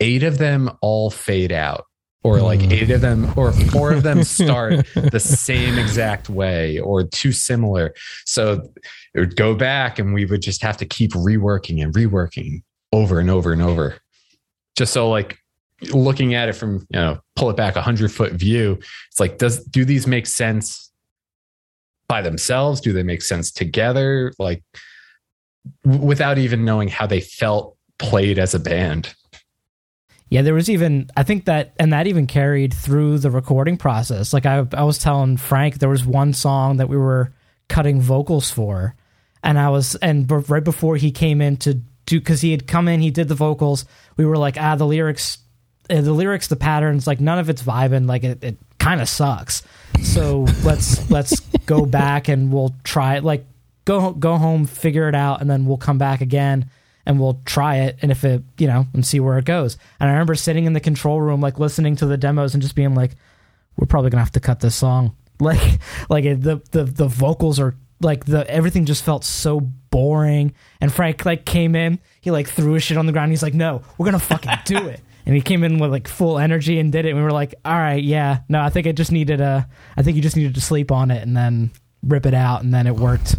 eight of them all fade out or like Hmm. eight of them or four of them start the same exact way or too similar. So it would go back and we would just have to keep reworking and reworking over and over and over. Just so like looking at it from you know pull it back a hundred foot view it's like does do these make sense by themselves? Do they make sense together? Like without even knowing how they felt played as a band Yeah, there was even I think that and that even carried through the recording process. Like I I was telling Frank there was one song that we were cutting vocals for and I was and b- right before he came in to do cuz he had come in, he did the vocals. We were like, "Ah, the lyrics uh, the lyrics, the patterns, like none of it's vibing, like it, it kind of sucks." So, let's let's go back and we'll try it like go go home, figure it out and then we'll come back again and we'll try it and if it you know and see where it goes. And i remember sitting in the control room like listening to the demos and just being like we're probably gonna have to cut this song. Like like the the the vocals are like the everything just felt so boring. And frank like came in he like threw his shit on the ground. He's like no we're gonna fucking do it. And he came in with like full energy and did it. And we were like all right yeah no i think i just needed a i think you just needed to sleep on it and then rip it out and then it worked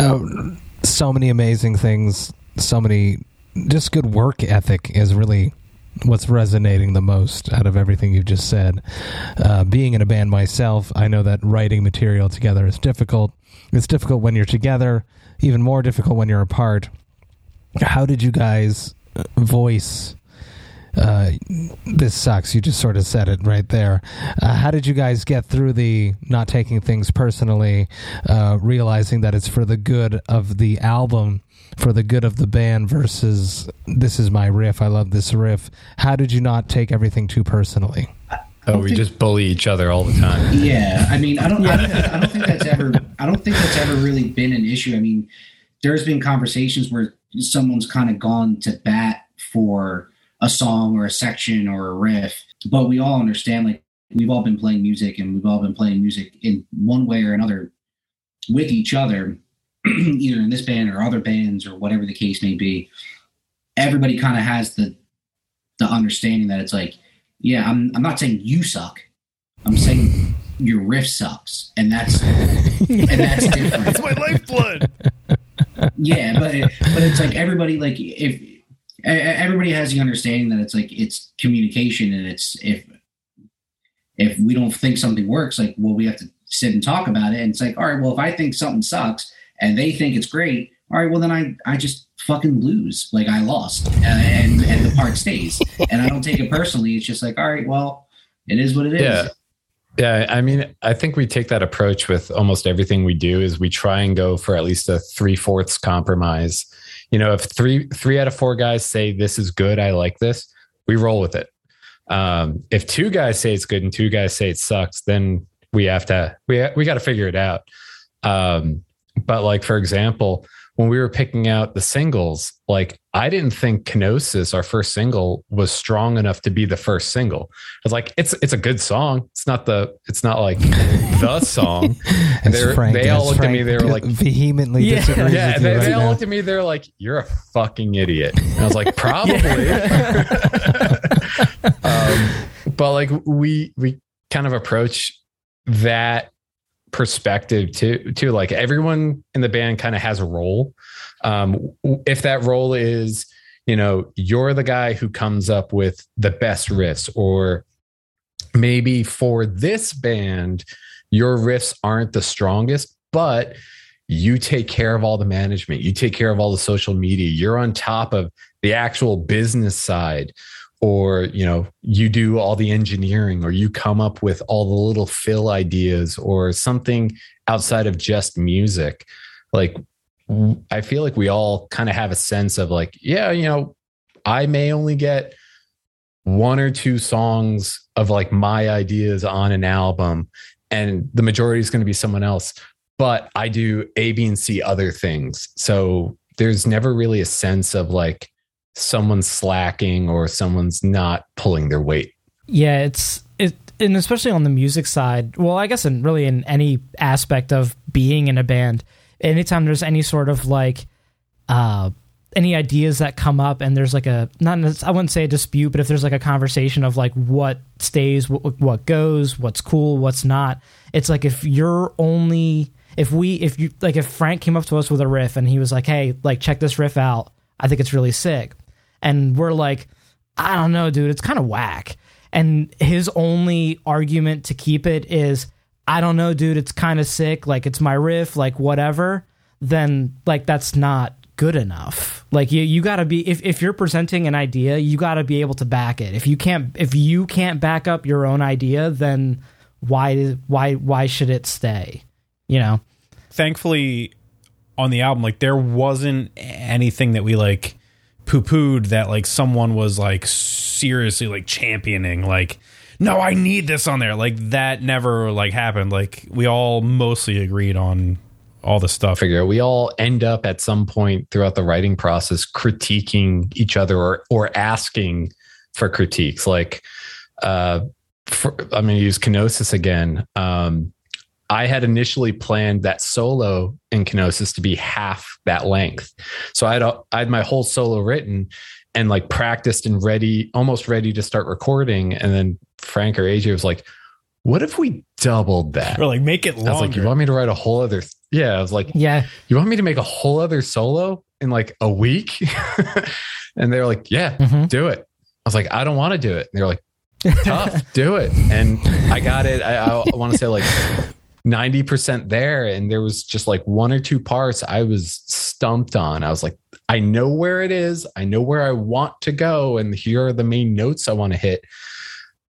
Oh, so many amazing things. So many, just good work ethic is really what's resonating the most out of everything you've just said. Uh, being in a band myself, I know that writing material together is difficult. It's difficult when you're together, even more difficult when you're apart. How did you guys uh, voice? Uh, this sucks. You just sort of said it right there. Uh, how did you guys get through the not taking things personally, uh, realizing that it's for the good of the album, for the good of the band versus this is my riff. I love this riff. How did you not take everything too personally? oh we just bully each other all the time Yeah, I mean, I don't, I don't, I don't think that's ever, I don't think that's ever really been an issue. I mean, there's been conversations where someone's kind of gone to bat for a song or a section or a riff, but we all understand like we've all been playing music and we've all been playing music in one way or another with each other, either in this band or other bands or whatever the case may be. Everybody kind of has the the understanding that it's like, yeah, I'm I'm not saying you suck. I'm saying your riff sucks, and that's and that's different. That's my lifeblood. yeah, but it, but it's like everybody like if everybody has the understanding that it's like it's communication, and it's if if we don't think something works, like well, we have to sit and talk about it. And it's like, all right, well, if I think something sucks and they think it's great, all right, well then I I just fucking lose, like I lost, uh, and and the part stays, and I don't take it personally. It's just like, all right, well, it is what it is. Yeah. Yeah, I mean, I think we take that approach with almost everything we do. Is we try and go for at least a three fourths compromise. You know, if three three out of four guys say this is good, I like this, we roll with it. Um, if two guys say it's good and two guys say it sucks, then we have to we we got to figure it out. Um, but like for example, when we were picking out the singles, like I didn't think Kenosis, our first single, was strong enough to be the first single. I was like, it's it's a good song. It's not the it's not like the song. And Frank- they all looked at me, they were like- vehemently Yeah. yeah, with they, you they all looked at me. They're like, "You're a fucking idiot." And I was like, "Probably." um, but like we we kind of approach that perspective too. Too like everyone in the band kind of has a role. Um, if that role is, you know, you're the guy who comes up with the best riffs, or maybe for this band, your riffs aren't the strongest, but you take care of all the management, you take care of all the social media, you're on top of the actual business side or you know you do all the engineering or you come up with all the little fill ideas or something outside of just music like i feel like we all kind of have a sense of like yeah you know i may only get one or two songs of like my ideas on an album and the majority is going to be someone else but i do a b and c other things. So there's never really a sense of like someone's slacking or someone's not pulling their weight Yeah, it's it and especially on the music side. Well, I guess in really in any aspect of being in a band, anytime there's any sort of like uh any ideas that come up and there's like a not I wouldn't say a dispute, but if there's like a conversation of like what stays, what, what goes, what's cool, what's not. It's like if you're only if we if you like if Frank came up to us with a riff and he was like, "Hey, like check this riff out. I think it's really sick." And we're like, "I don't know, dude. It's kind of whack." And his only argument to keep it is, "I don't know, dude. It's kind of sick. Like it's my riff, like whatever." Then like that's not good enough. Like you, you got to be if, if you're presenting an idea, you got to be able to back it. If you can't if you can't back up your own idea, then why why why should it stay? You know. Thankfully, on the album, like there wasn't anything that we like poo pooed that like someone was like seriously like championing. Like, no, I need this on there. Like that never like happened. Like we all mostly agreed on all the stuff. figure we all end up at some point throughout the writing process critiquing each other or or asking for critiques like uh for, i'm going to use kenosis again um i had initially planned that solo in kenosis to be half that length so i had a, i had my whole solo written and like practiced and ready almost ready to start recording and then frank or aj was like what if we doubled that Or like make it I was like, you want me to write a whole other? Yeah, I was like, Yeah. you want me to make a whole other solo in like a week? and they're like, yeah, Mhm. do it. I was like, I don't want to do it. And they're like, tough, do it. And I got it. I, I want to say like 90% there. And there was just like one or two parts I was stumped on. I was like, I know where it is. I know where I want to go. And here are the main notes I want to hit.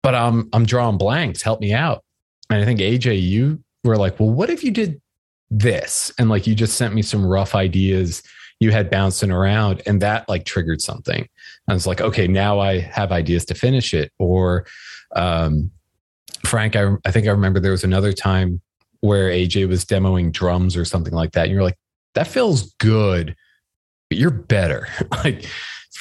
But I'm I'm drawing blanks. Help me out. And I think AJ, you were like, well, what if you did this? And like you just sent me some rough ideas you had bouncing around, and that like triggered something. I was like, okay, now I have ideas to finish it. Or um, Frank, I, I think I remember there was another time where AJ was demoing drums or something like that. And you're like, that feels good, but you're better. like,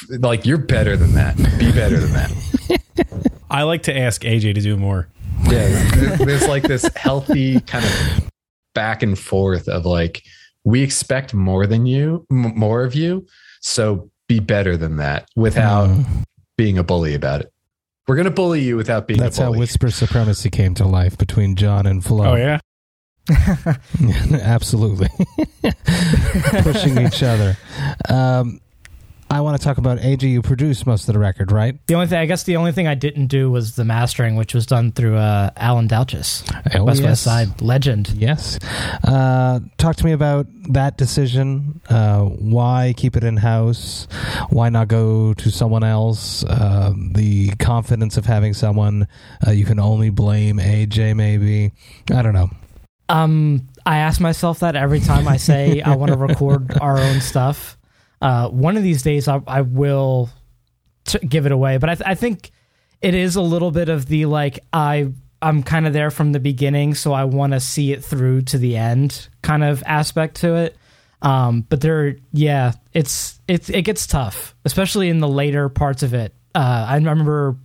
like you're better than that. Be better than that. I like to ask AJ to do more. Yeah, there's like this healthy kind of back and forth of like we expect more than you, m- more of you, so be better than that without Mm. being a bully about it. We're gonna bully you without being That's a how. Whisper Supremacy came to life between John and Flo. Oh yeah. Absolutely. Pushing each other. Um, I want to talk about AJ. You produced most of the record, right? The only thing I guess the only thing I didn't do was the mastering, which was done through uh, Alan Douches, Oh, West yes. West Side legend. Yes. Uh, talk to me about that decision. Uh, why keep it in house? Why not go to someone else? Uh, the confidence of having someone uh, you can only blame AJ, maybe. I don't know. Um, I ask myself that every time I say I want to record our own stuff. Uh, one of these days, I, I will t- give it away. But I, th- I think it is a little bit of the like I I'm kind of there from the beginning, so I want to see it through to the end kind of aspect to it. Um, but there, yeah, it's it's it gets tough, especially in the later parts of it. Uh, I remember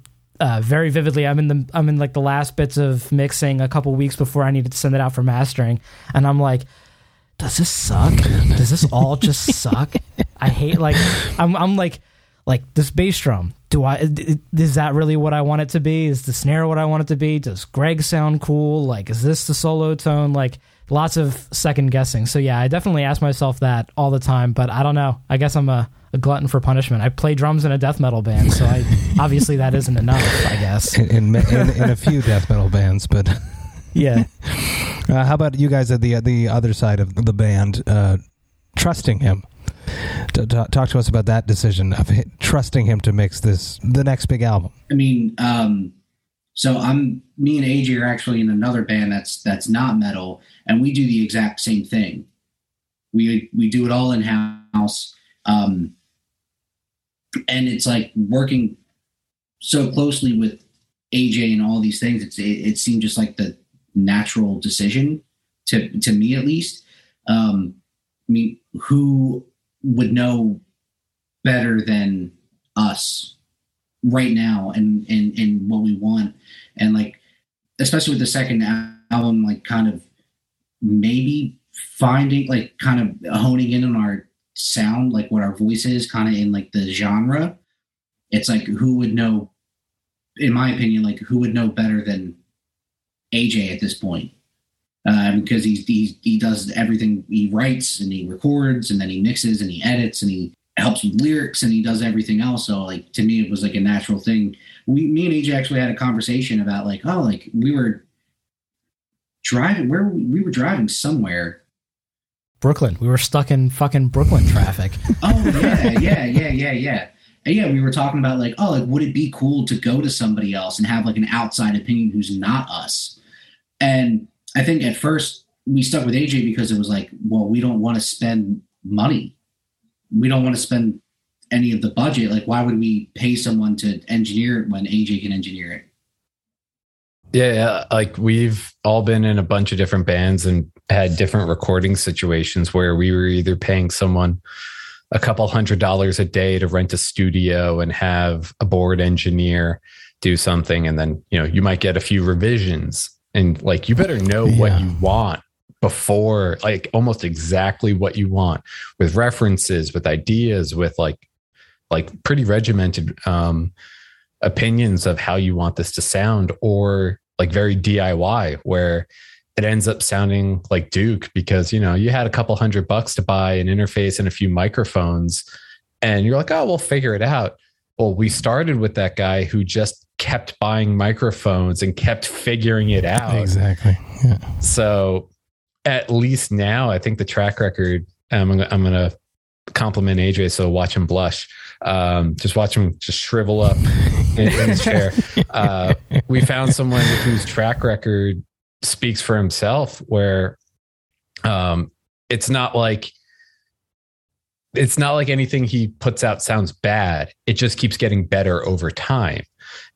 uh, very vividly. I'm in the I'm in like the last bits of mixing a couple weeks before I needed to send it out for mastering, and I'm like, does this suck? Does this all just suck? I hate like I'm I'm like like this bass drum. Do I is that really what I want it to be? Is the snare what I want it to be? Does Greg sound cool? Like is this the solo tone? Like lots of second guessing. So yeah, I definitely ask myself that all the time, but I don't know. I guess I'm a, a glutton for punishment. I play drums in a death metal band, so I obviously that isn't enough, I guess. In, in, in, in a few death metal bands, but Yeah. uh, how about you guys at the the other side of the band uh, trusting him? T- t- talk to us about that decision of trusting him to mix this the next big album. I mean, um, so I'm me and AJ are actually in another band that's that's not metal, and we do the exact same thing. We we do it all in house, um, and it's like working so closely with AJ and all these things. It's it, it seemed just like the natural decision to to me at least. Um, I mean, who would know better than us right now and and and what we want and like especially with the second album, like kind of maybe finding like kind of honing in on our sound, like what our voice is, kind of in like the genre. It's like who would know, in my opinion, like who would know better than AJ at this point? Um, because he, he he does everything. He writes and he records and then he mixes and he edits and he helps with lyrics and he does everything else. So like to me, it was like a natural thing. We me and AJ actually had a conversation about like oh like we were driving where we were driving somewhere. Brooklyn. We were stuck in fucking Brooklyn traffic. Oh yeah yeah yeah yeah yeah. And yeah, we were talking about like, oh, like, would it be cool to go to somebody else and have like an outside opinion who's not us? And I think at first we stuck with AJ because it was like, well, we don't want to spend money. We don't want to spend any of the budget. Like, why would we pay someone to engineer it when AJ can engineer it? Yeah, yeah, like we've all been in a bunch of different bands and had different recording situations where we were either paying someone a couple hundred dollars a day to rent a studio and have a board engineer do something and then you know you might get a few revisions and like you better know Yeah. what you want before like almost exactly what you want with references with ideas with like like pretty regimented um opinions of how you want this to sound or like very DIY where it ends up sounding like Duke because you know you had a couple hundred bucks to buy an interface and a few microphones and you're like oh we'll figure it out well we started with that guy who just kept buying microphones and kept figuring it out Exactly. Yeah. so at least now I think the track record um, I'm, gonna- I'm gonna compliment AJ so watch him blush. Um, just watch him just shrivel up in, in his chair. Uh, we found someone whose track record speaks for himself where um it's not like it's not like anything he puts out sounds bad. It just keeps getting better over time.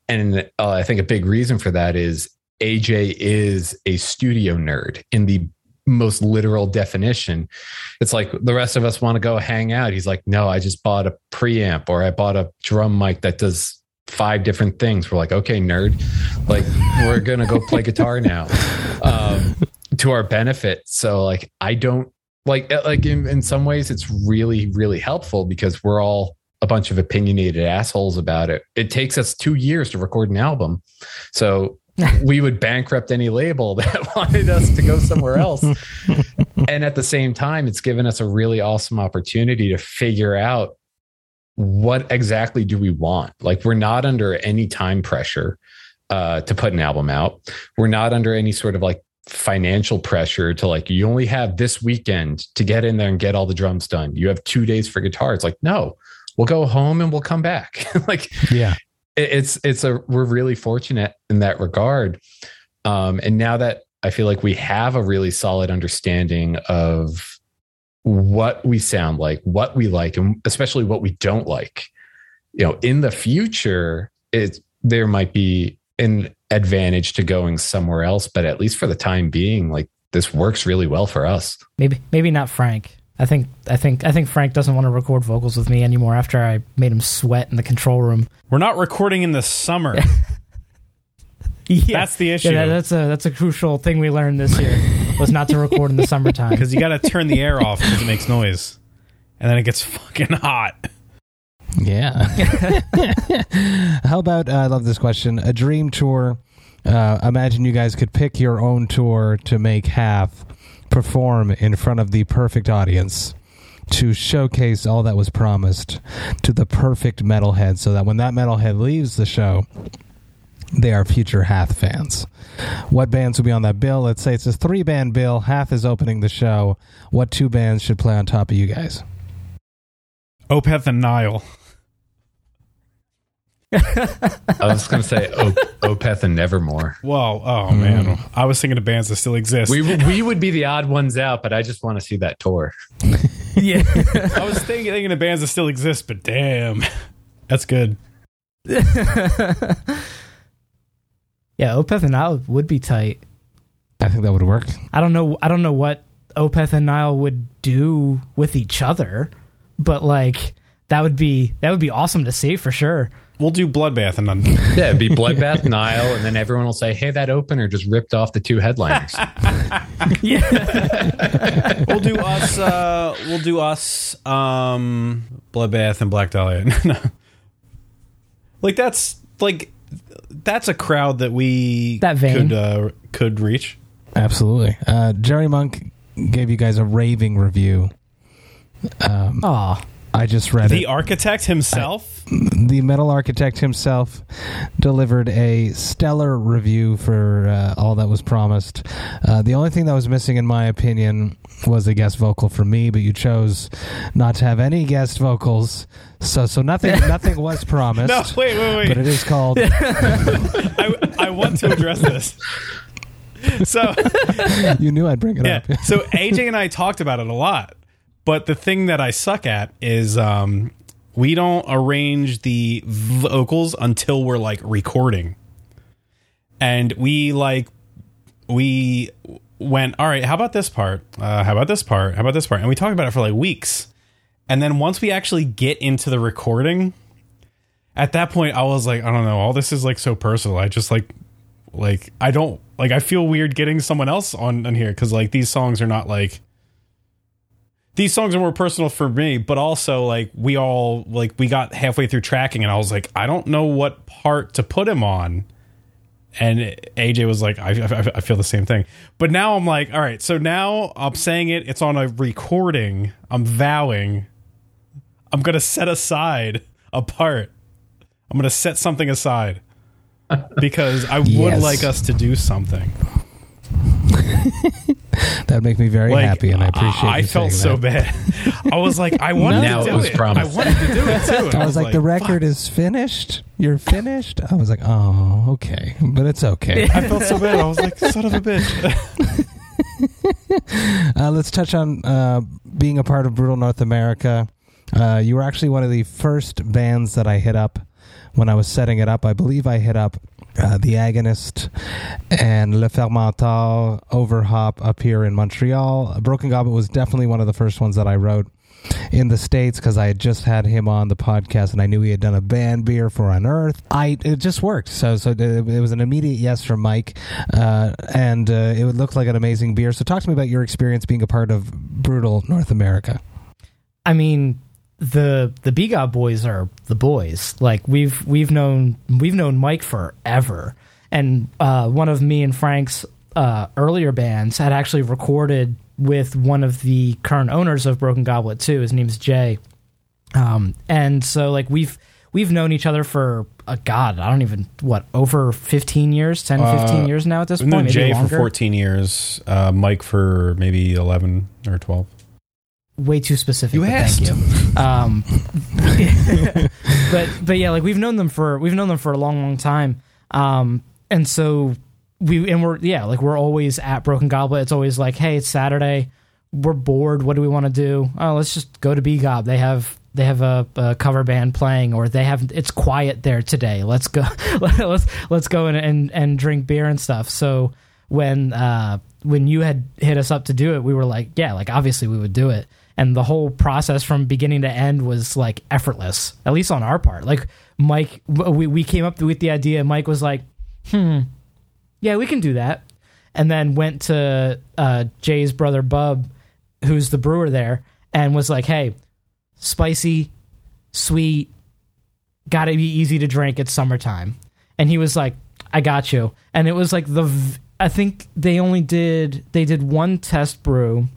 And uh, i think a big reason for that is aj is a studio nerd in the most literal definition. It's like the rest of us want to go hang out. He's like no i just bought a preamp or i bought a drum mic that does five different things. We're like okay nerd. Like we're gonna go play guitar now. Um, to our benefit. So like i don't like uh, like in, in some ways it's really really helpful because we're all a bunch of opinionated assholes about it. It takes us two years to record an album. So we would bankrupt any label that wanted us to go somewhere else. And at the same time it's given us a really awesome opportunity to figure out what exactly do we want? Like we're not under any time pressure uh, to put an album out. We're not under any sort of like financial pressure to like you only have this weekend to get in there and get all the drums done. You have two days for guitar it's like no we'll go home and we'll come back. Like Yeah. It- it's it's a we're really fortunate in that regard um and now that i feel like we have a really solid understanding of what we sound like what we like and especially what we don't like you know in the future it there might be an advantage to going somewhere else but at least for the time being like this works really well for us Maybe maybe not Frank. I think I think I think Frank doesn't want to record vocals with me anymore after I made him sweat in the control room. We're not recording in the summer. Yeah. That's the issue. Yeah, that- that's a that's a crucial thing we learned this year was not to record in the summertime. because you got to turn the air off because it makes noise, and then it gets fucking hot. Yeah. How about uh, I love this question. A dream tour. Uh, imagine you guys could pick your own tour to make half perform in front of the perfect audience to showcase all that was promised to the perfect metalhead so that when that metalhead leaves the show they are future Hath fans. What bands will be on that bill? Let's say it's a three band bill. Hath is opening the show. What two bands should play on top of you guys? Opeth and Nile. I was going to say o- opeth and nevermore Whoa, oh hmm. man, I was thinking of bands that still exist. we we would be the odd ones out but i just want to see that tour yeah. I was thinking, thinking of bands that still exist, but damn, that's good. yeah, Opeth and Nile would be tight. I think that would work. I don't know I don't know what Opeth and Nile would do with each other, but like that would be that would be awesome to see for sure. We'll do bloodbath and then Yeah, it'd be Bloodbath Nile, and then everyone will say, "Hey, that opener just ripped off the two headliners." yeah, we'll do us. Uh, we'll do us. Um, bloodbath and Black Dahlia. Like that's like that's a crowd that we That vein. could uh, could reach. Absolutely. Uh, Jerry Monk gave you guys a raving review. Aw. I just read it. The it. architect himself. the metal architect himself delivered a stellar review for uh, all that was promised. Uh, the only thing that was missing, in my opinion, was a guest vocal from me, but you chose not to have any guest vocals, so so nothing nothing was promised. no, wait, wait, wait. But it is called. I, I want to address this. So you knew I'd bring it yeah, up. so AJ and I talked about it a lot, but the thing that I suck at is um, we don't arrange the vocals until we're like recording, and we like we went all right. How about this part? Uh, how about this part? How about this part? And we talked about it for like weeks, and then once we actually get into the recording, at that point I was like, I don't know, all this is like so personal. I just like like I don't like I feel weird getting someone else on on here because like these songs are not like these songs are more personal for me, but also like we all like we got halfway through tracking and I was like I don't know what part to put him on, and AJ was like I, I, I feel the same thing, but now I'm like all right, so now I'm saying it, it's on a recording, I'm vowing, I'm gonna set aside a part, I'm gonna set something aside. Because I would Yes. like us to do something. That'd make me very Like, happy, and I appreciate. It. I you felt so that. bad. I was like, I wanted Now to it do was it. promised. I wanted to do it too. And I was like, the record is finished. You're finished. I was like, oh, okay, but it's okay. I felt so bad. I was like, son of a bitch. Uh, let's touch on uh, being a part of Brutal North America. Uh, you were actually one of the first bands that I hit up when I was setting it up. I believe I hit up uh, The Agonist and Le Fermentor Overhop up here in Montreal. Broken Goblet was definitely one of the first ones that I wrote in the states because I had just had him on the podcast and I knew he had done a band beer for Unearth. I it just worked. So so it, was an immediate yes from Mike, uh, and uh, it would look like an amazing beer. So talk to me about your experience being a part of Brutal North America. I mean, the the B Gob boys are the boys. Like we've we've known we've known Mike forever, and uh, one of me and Frank's uh, earlier bands had actually recorded with one of the current owners of Broken Goblet too. His name's Jay, um, and so like we've we've known each other for uh, God, I don't even what over fifteen years, 10, 15 years now at this point. Jay for 14 years, uh, Mike for maybe 11 or 12. Way too specific. You asked. Thank you. Um, but but yeah, like we've known them for we've known them for a long, long time. Um, and so we and we're yeah, like we're always at Broken Goblet. It's always like, hey, it's Saturday. We're bored. What do we want to do? Oh, let's just go to B Gob. They have they have a, a cover band playing, or they have it's quiet there today. Let's go. let's let's go and, and and drink beer and stuff. So when uh when you had hit us up to do it, we were like, yeah, like obviously we would do it. And the whole process from beginning to end was like effortless, at least on our part. Like Mike, we we came up with the idea. Mike was like, hmm, yeah, we can do that. And then went to uh, Jay's brother Bub, who's the brewer there, and was like, hey, spicy, sweet, gotta be easy to drink. It's summertime. And he was like, I got you. And it was like the, v- I think they only did, they did one test brew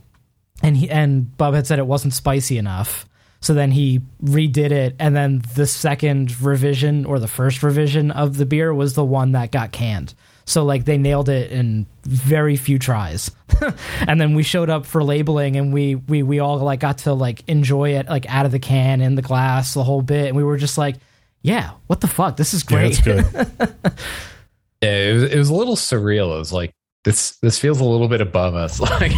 and he, and Bub had said it wasn't spicy enough. So then he redid it. And then the second revision or the first revision of the beer was the one that got canned. So like they nailed it in very few tries. and then we showed up for labeling and we, we, we all like got to like enjoy it like out of the can in the glass, the whole bit. And we were just like, yeah, what the fuck? This is Yeah, great. that's good. Yeah, it was, it was a little surreal. It was like this. This feels a little bit above us. Like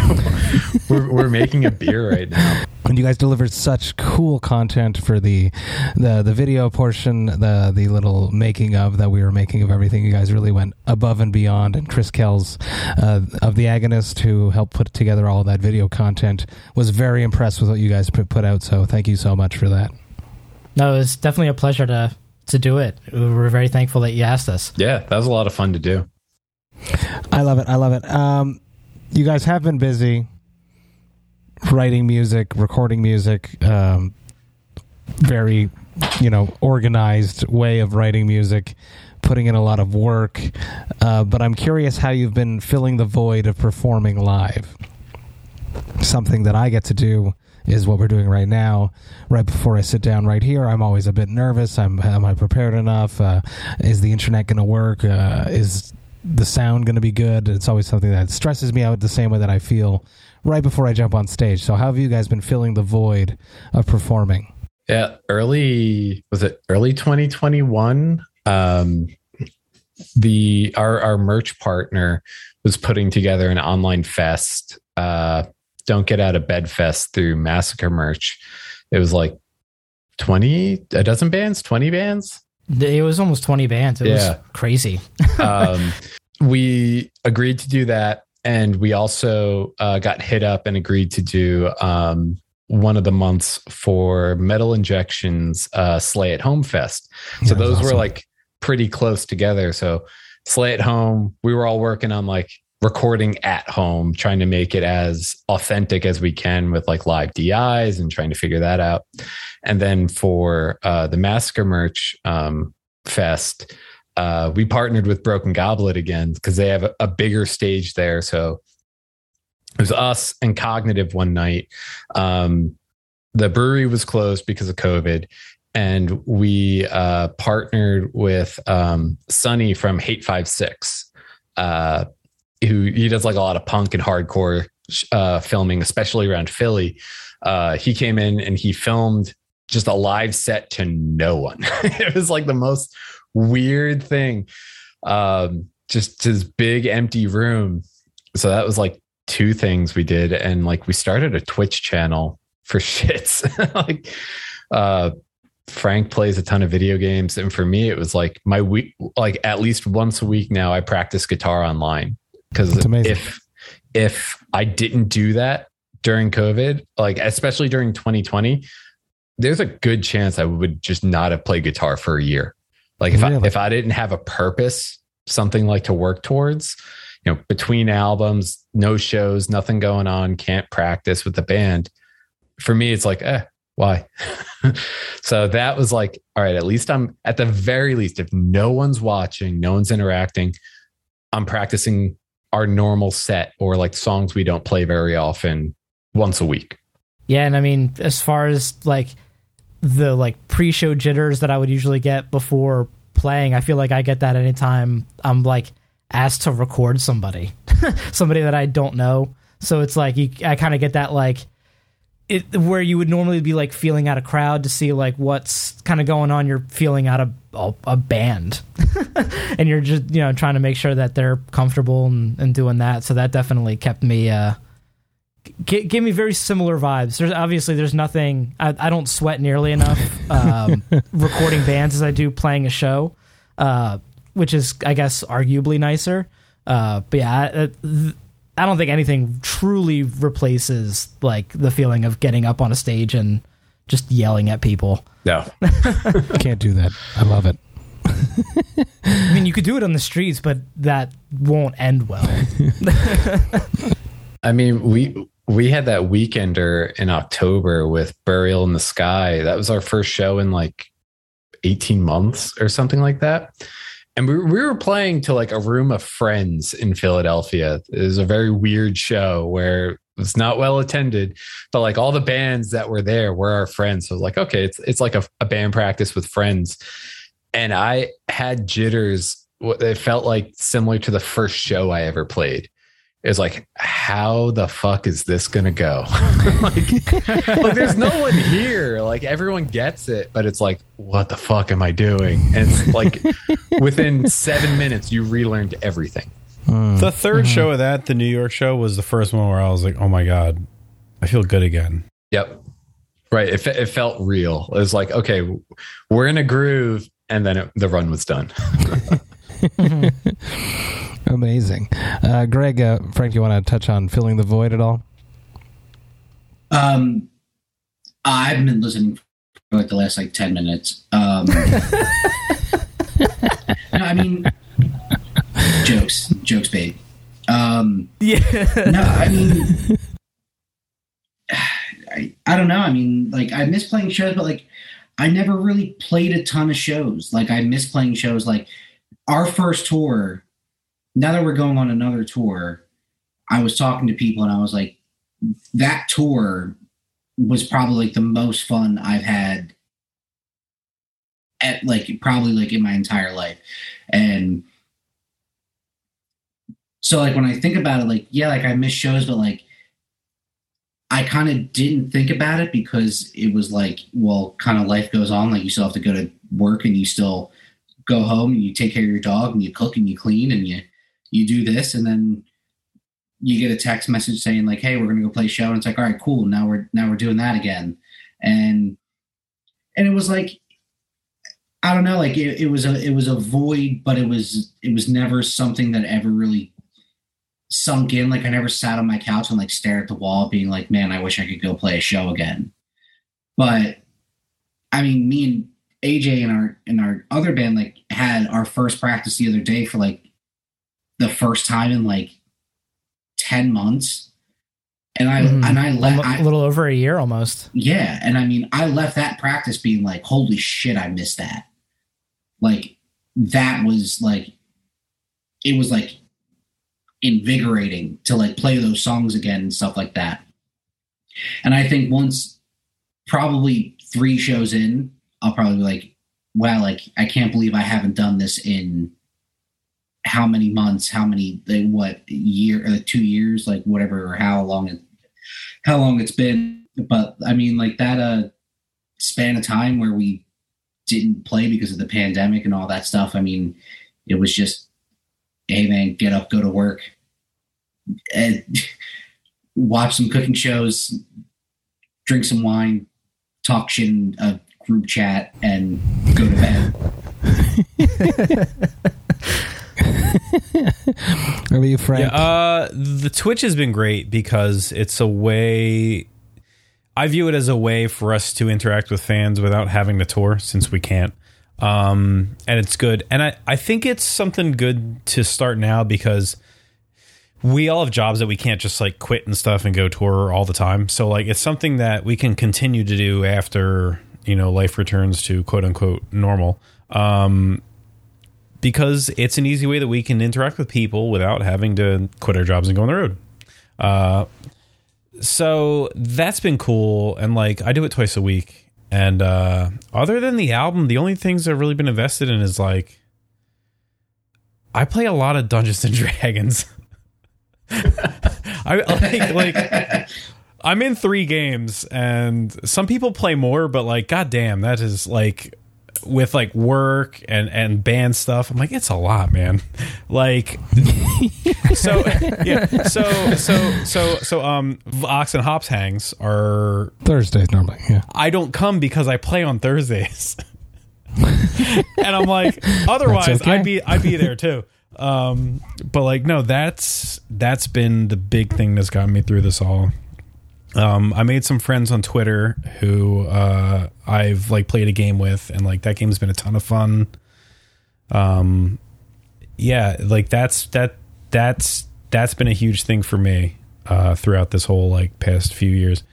we're we're making a beer right now. And you guys delivered such cool content for the the the video portion, the the little making of that we were making of everything. You guys really went above and beyond. And Chris Kells uh, of the Agonist, who helped put together all that video content, was very impressed with what you guys put put out. So thank you so much for that. No, it's definitely a pleasure to to do it. We're very thankful that you asked us. Yeah, that was a lot of fun to do. I love it. I love it. Um, you guys have been busy writing music, recording music. Um, very, you know, organized way of writing music, putting in a lot of work. Uh, but I'm curious how you've been filling the void of performing live. Something that I get to do is what we're doing right now. Right before I sit down right here, I'm always a bit nervous. I'm am I prepared enough? Uh, is the internet going to work? Uh, is the sound going to be good? It's always something that stresses me out the same way that I feel right before I jump on stage. So, how have you guys been filling the void of performing? Yeah, early was it early 2021? Um, the our our merch partner was putting together an online fest. Uh, don't get out of bed fest through Massacre merch. It was like 20 a dozen bands, 20 bands. It was almost 20 bands. It Yeah. was crazy. um, we agreed to do that, and we also uh, got hit up and agreed to do um, one of the months for Metal Injection's uh, Slay at Home Fest. So those were like pretty close together. So Slay at Home, we were all working on like recording at home, trying to make it as authentic as we can with like live DIs and trying to figure that out. And then for uh, the Massacre merch um, fest, uh, we partnered with Broken Goblet again because they have a, a bigger stage there. So it was us and Cognitive one night. Um, the brewery was closed because of COVID. And we uh, partnered with um, Sonny from Hate5Six, uh, who he does like a lot of punk and hardcore uh, filming, especially around Philly. Uh, he came in and he filmed just a live set to no one. it was like the most weird thing. Um, just this big empty room. So that was like two things we did. And like we started a Twitch channel for shits. like uh Frank plays a ton of video games. And for me, it was like my week like at least once a week now I practice guitar online. Amazing. if if I didn't do that during COVID, like especially during 2020, there's a good chance I would just not have played guitar for a year. Like if Really? I if I didn't have a purpose, something like to work towards, you know, between albums, no shows, nothing going on, can't practice with the band. For me, it's like, eh, why? so that was like, all right, at least I'm at the very least, if no one's watching, no one's interacting, I'm practicing our normal set or like songs we don't play very often once a week. Yeah, and I mean, as far as like the like pre-show jitters that I would usually get before playing, I feel like I get that anytime I'm like asked to record somebody, somebody that I don't know. So it's like you, I kind of get that like it where you would normally be like feeling out a crowd to see like what's kind of going on. You're feeling out a a, band, and you're just you know trying to make sure that they're comfortable and, and doing that. So that definitely kept me. uh G- give me very similar vibes. There's obviously there's nothing. I, I don't sweat nearly enough um, recording bands as I do playing a show, uh, which is I guess arguably nicer. Uh, but yeah, I, th- I don't think anything truly replaces like the feeling of getting up on a stage and just yelling at people. No. Can't do that. I love it. I mean, you could do it on the streets, but that won't end well. I mean, we we had that weekender in October with Burial in the Sky. That was our first show in like 18 months or something like that. And we, we were playing to like a room of friends in Philadelphia. It was a very weird show where it was not well attended, but like all the bands that were there were our friends. So like, okay, it's it's like a, a band practice with friends. And I had jitters. It felt like similar to the first show I ever played is like, how the fuck is this gonna go? like, like, there's no one here. Like everyone gets it, but it's like, what the fuck am I doing? And it's like within seven minutes, you relearned everything. Hmm. The 3rd hmm. show of that, the New York show, was the first one where I was like, "Oh my god, I feel good again." Yep. Right. It, it felt real. It was like, okay, we're in a groove, and then it, the run was done. Amazing. Uh, Greg, uh, Frank, you want to touch on filling the void at all? Um, I've been listening for like the last like ten minutes. Um, no, I mean, jokes, jokes, babe. Um, Yeah. no, I mean, I, I don't know. I mean, like I miss playing shows, but like I never really played a ton of shows. Like I miss playing shows. Like our first tour. Now that we're going on another tour, I was talking to people and I was like, that tour was probably like the most fun I've had at like probably like in my entire life. And so like when I think about it, like, yeah, like I miss shows, but like I kind of didn't think about it because it was like, well, kind of life goes on. Like you still have to go to work and you still go home and you take care of your dog and you cook and you clean and you you do this and then you get a text message saying like, "Hey, we're gonna go play show," and it's like, "All right, cool. Now we're now we're doing that again," and and it was like, I don't know, like it, it was a it was a void, but it was it was never something that ever really sunk in. Like I never sat on my couch and like stared at the wall, being like, "Man, I wish I could go play a show again." But I mean, me and AJ and our and our other band like had our first practice the other day for like the first time in like 10 months and i Mhm. and i left a little over a year almost. yeah and i mean i left that practice being like holy shit i missed that like that was like it was like invigorating to like play those songs again and stuff like that and i think once probably three shows in i'll probably be like wow like i can't believe i haven't done this in how many months how many what year uh, two years like whatever or how long it how long it's been. But i mean like that uh span of time where we didn't play because of the pandemic and all that stuff i mean it was just hey man get up go to work. And watch some cooking shows drink some wine talk shit in a group chat and go to bed About you, Frank? Yeah, uh, the Twitch has been great because it's a way. I view it as a way for us to interact with fans without having to tour, since we can't. Um, and it's good, and I I think it's something good to start now because we all have jobs that we can't just like quit and stuff and go tour all the time. So like it's something that we can continue to do after you know life returns to quote unquote normal. Um, because it's an easy way that we can interact with people without having to quit our jobs and go on the road. Uh, so that's been cool, and like I do it twice a week. And uh, other than the album, the only things I've really been invested in is like I play a lot of Dungeons and Dragons. I like like I'm in three games, and some people play more, but like, goddamn, that is like with like work and and band stuff. I'm like, it's a lot, man. Like, so yeah, so so so so um, Vox and Hops hangs are Thursdays normally. Yeah. I don't come because I play on Thursdays. and I'm like, otherwise okay. I'd be I'd be there too. Um, but like, no, that's that's been the big thing that's gotten me through this all. Um, I made some friends on Twitter who uh, I've like played a game with, and like that game's been a ton of fun. Um, yeah, like that's that that's that's been a huge thing for me uh, throughout this whole like past few years.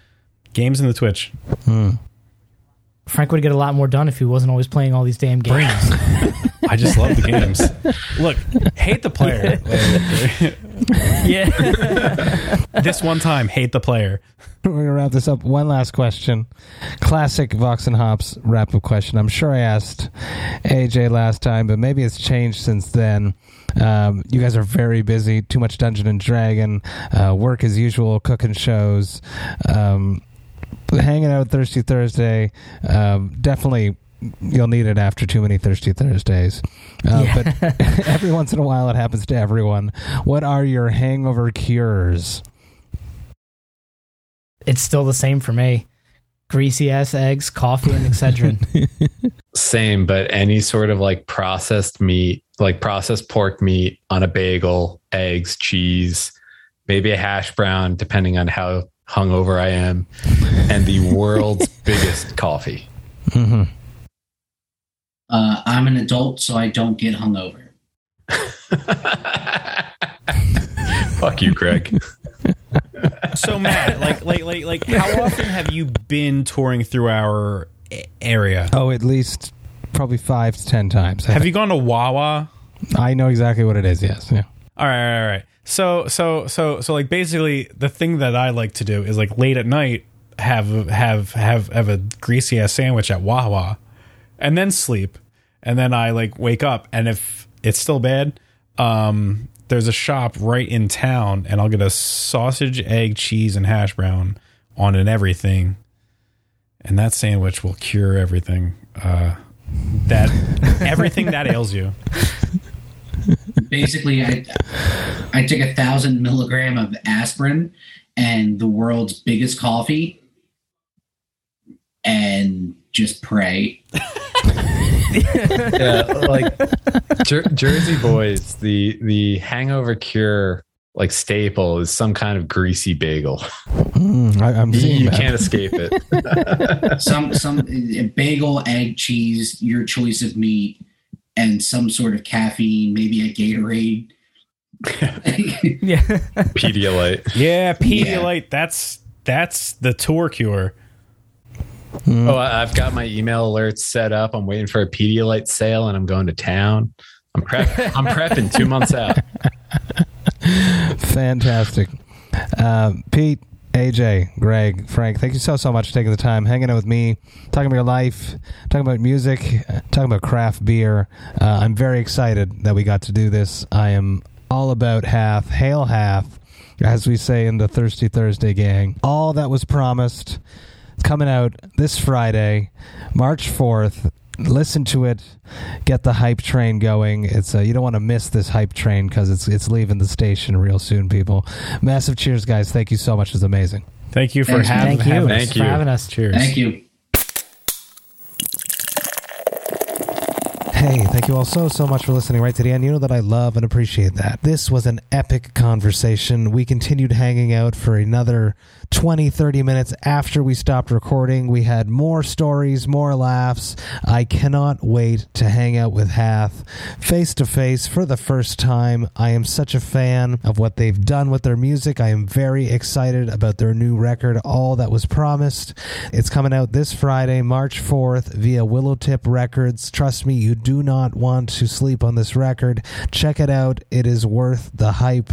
Games in the Twitch. Frank would get a lot more done if he wasn't always playing all these damn games. I just love the games. Look, hate the player. yeah. this one time, hate the player. We're gonna wrap this up. One last question, classic Vox and Hops wrap up question. I'm sure I asked AJ last time, but maybe it's changed since then. Um, you guys are very busy. Too much Dungeon and Dragon, uh, work as usual, cooking shows, um, hanging out Thirsty Thursday. Um, definitely. You'll need it after too many Thirsty Thursdays. Uh, But every once in a while, it happens to everyone. What are your hangover cures? It's still the same for me. Greasy ass eggs, coffee, and Excedrin. Same, but any sort of like processed meat, like processed pork meat on a bagel, eggs, cheese, maybe a hash brown, depending on how hungover I am, and the world's biggest coffee. hmm Uh, I'm an adult, so I don't get hungover. Fuck you, Craig. So Matt, like like like like how often have you been touring through our area? Oh, at least probably five to ten times. I Have think. you gone to Wawa? I know exactly what it is. Yes. Yeah. All right, all right, all right. So, so, so, so, like, basically, the thing that I like to do is like late at night have have have have a greasy ass sandwich at Wawa, and then sleep, and then I like wake up, and if it's still bad, um, there's a shop right in town, and I'll get a sausage, egg, cheese, and hash brown on an everything, and that sandwich will cure everything. Uh, that everything that ails you. Basically, I I took a thousand milligram of aspirin and the world's biggest coffee, and just pray. yeah, like Jer- Jersey Boys, the the hangover cure like staple is some kind of greasy bagel. Mm, I, I'm You, seeing you can't escape it. Some some bagel, egg, cheese, your choice of meat, and some sort of caffeine, maybe a Gatorade. Yeah. Pedialyte. Yeah, Pedialyte. That's that's the tour cure. Oh, I- I've got my email alerts set up. I'm waiting for a Pedialyte sale, and I'm going to town. I'm prep. I'm prepping two months out. Fantastic. Uh, Pete, AJ, Greg, Frank, thank you so, so much for taking the time, hanging out with me, talking about your life, talking about music, talking about craft beer. Uh, I'm very excited that we got to do this. I am all about Hath, hail Hath, as we say in the Thirsty Thursday gang. All that was promised coming out this Friday, March 4th. Listen to it. Get the hype train going. It's uh, you don't want to miss this hype train because it's it's leaving the station real soon, people. Massive cheers, guys! Thank you so much. It's amazing. Thank you for Thanks, having, Thank you having Thank for you. having us. Cheers. Thank you. Hey, thank you all so, so much for listening right to the end. You know that I love and appreciate that. This was an epic conversation. We continued hanging out for another 20, 30 minutes after we stopped recording. We had more stories, more laughs. I cannot wait to hang out with Hath face to face for the first time. I am such a fan of what they've done with their music. I am very excited about their new record, All That Was Promised. It's coming out this Friday, March 4th, via Willowtip Records. Trust me, you do not want to sleep on this record. Check it out, it is worth the hype.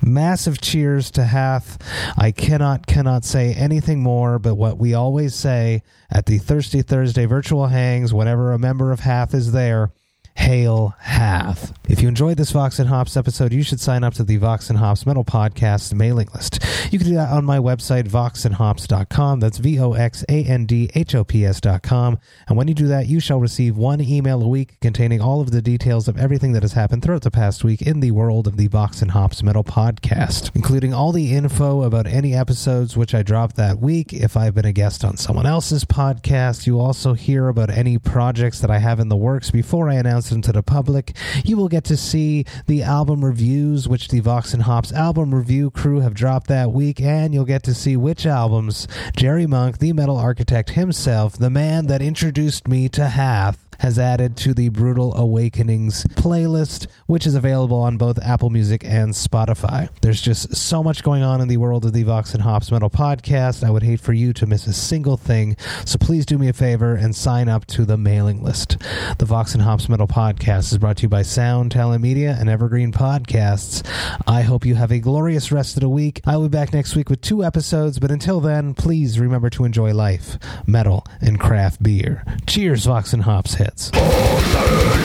Massive cheers to Hath. I cannot, cannot say anything more but what we always say at the Thirsty Thursday virtual hangs whenever a member of Hath is there. Hail Hath. If you enjoyed this Vox and Hops episode, you should sign up to the Vox and Hops Metal Podcast mailing list. You can do that on my website, voxandhops.com. That's V O X A N D H O P S.com. And when you do that, you shall receive one email a week containing all of the details of everything that has happened throughout the past week in the world of the Vox and Hops Metal Podcast, including all the info about any episodes which I dropped that week. If I've been a guest on someone else's podcast, you also hear about any projects that I have in the works before I announce them to the public. You will get to see the album reviews, which the Vox and Hops album review crew have dropped that week, and you'll get to see which albums Jerry Monk, the metal architect himself, the man that introduced me to Hath, has added to the Brutal Awakenings playlist, which is available on both Apple Music and Spotify. There's just so much going on in the world of the Vox and Hops Metal podcast. I would hate for you to miss a single thing, so please do me a favor and sign up to the mailing list. The Vox and Hops Metal podcast is brought to you by Sound Talent Media and Evergreen Podcasts. I hope you have a glorious rest of the week. I will be back next week with two episodes, but until then, please remember to enjoy life, metal, and craft beer. Cheers, Vox and Hops heads.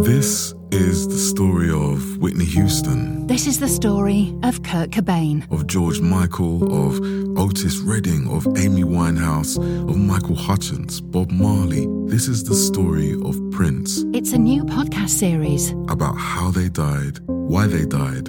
This is the story of Whitney Houston, This is the story of Kurt Cobain. of George Michael, of Otis Redding, of Amy Winehouse, of Michael Hutchence, Bob Marley. This is the story of Prince, It's a new podcast series. about how they died, why they died,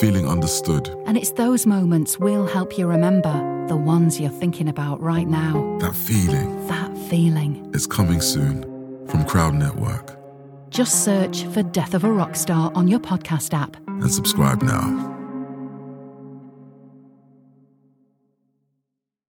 feeling understood. And it's those moments we'll help you remember, the ones you're thinking about right now. That feeling That feeling. is coming soon from Crowd Network. Just search for Death of a Rock Star on your podcast app. And subscribe now.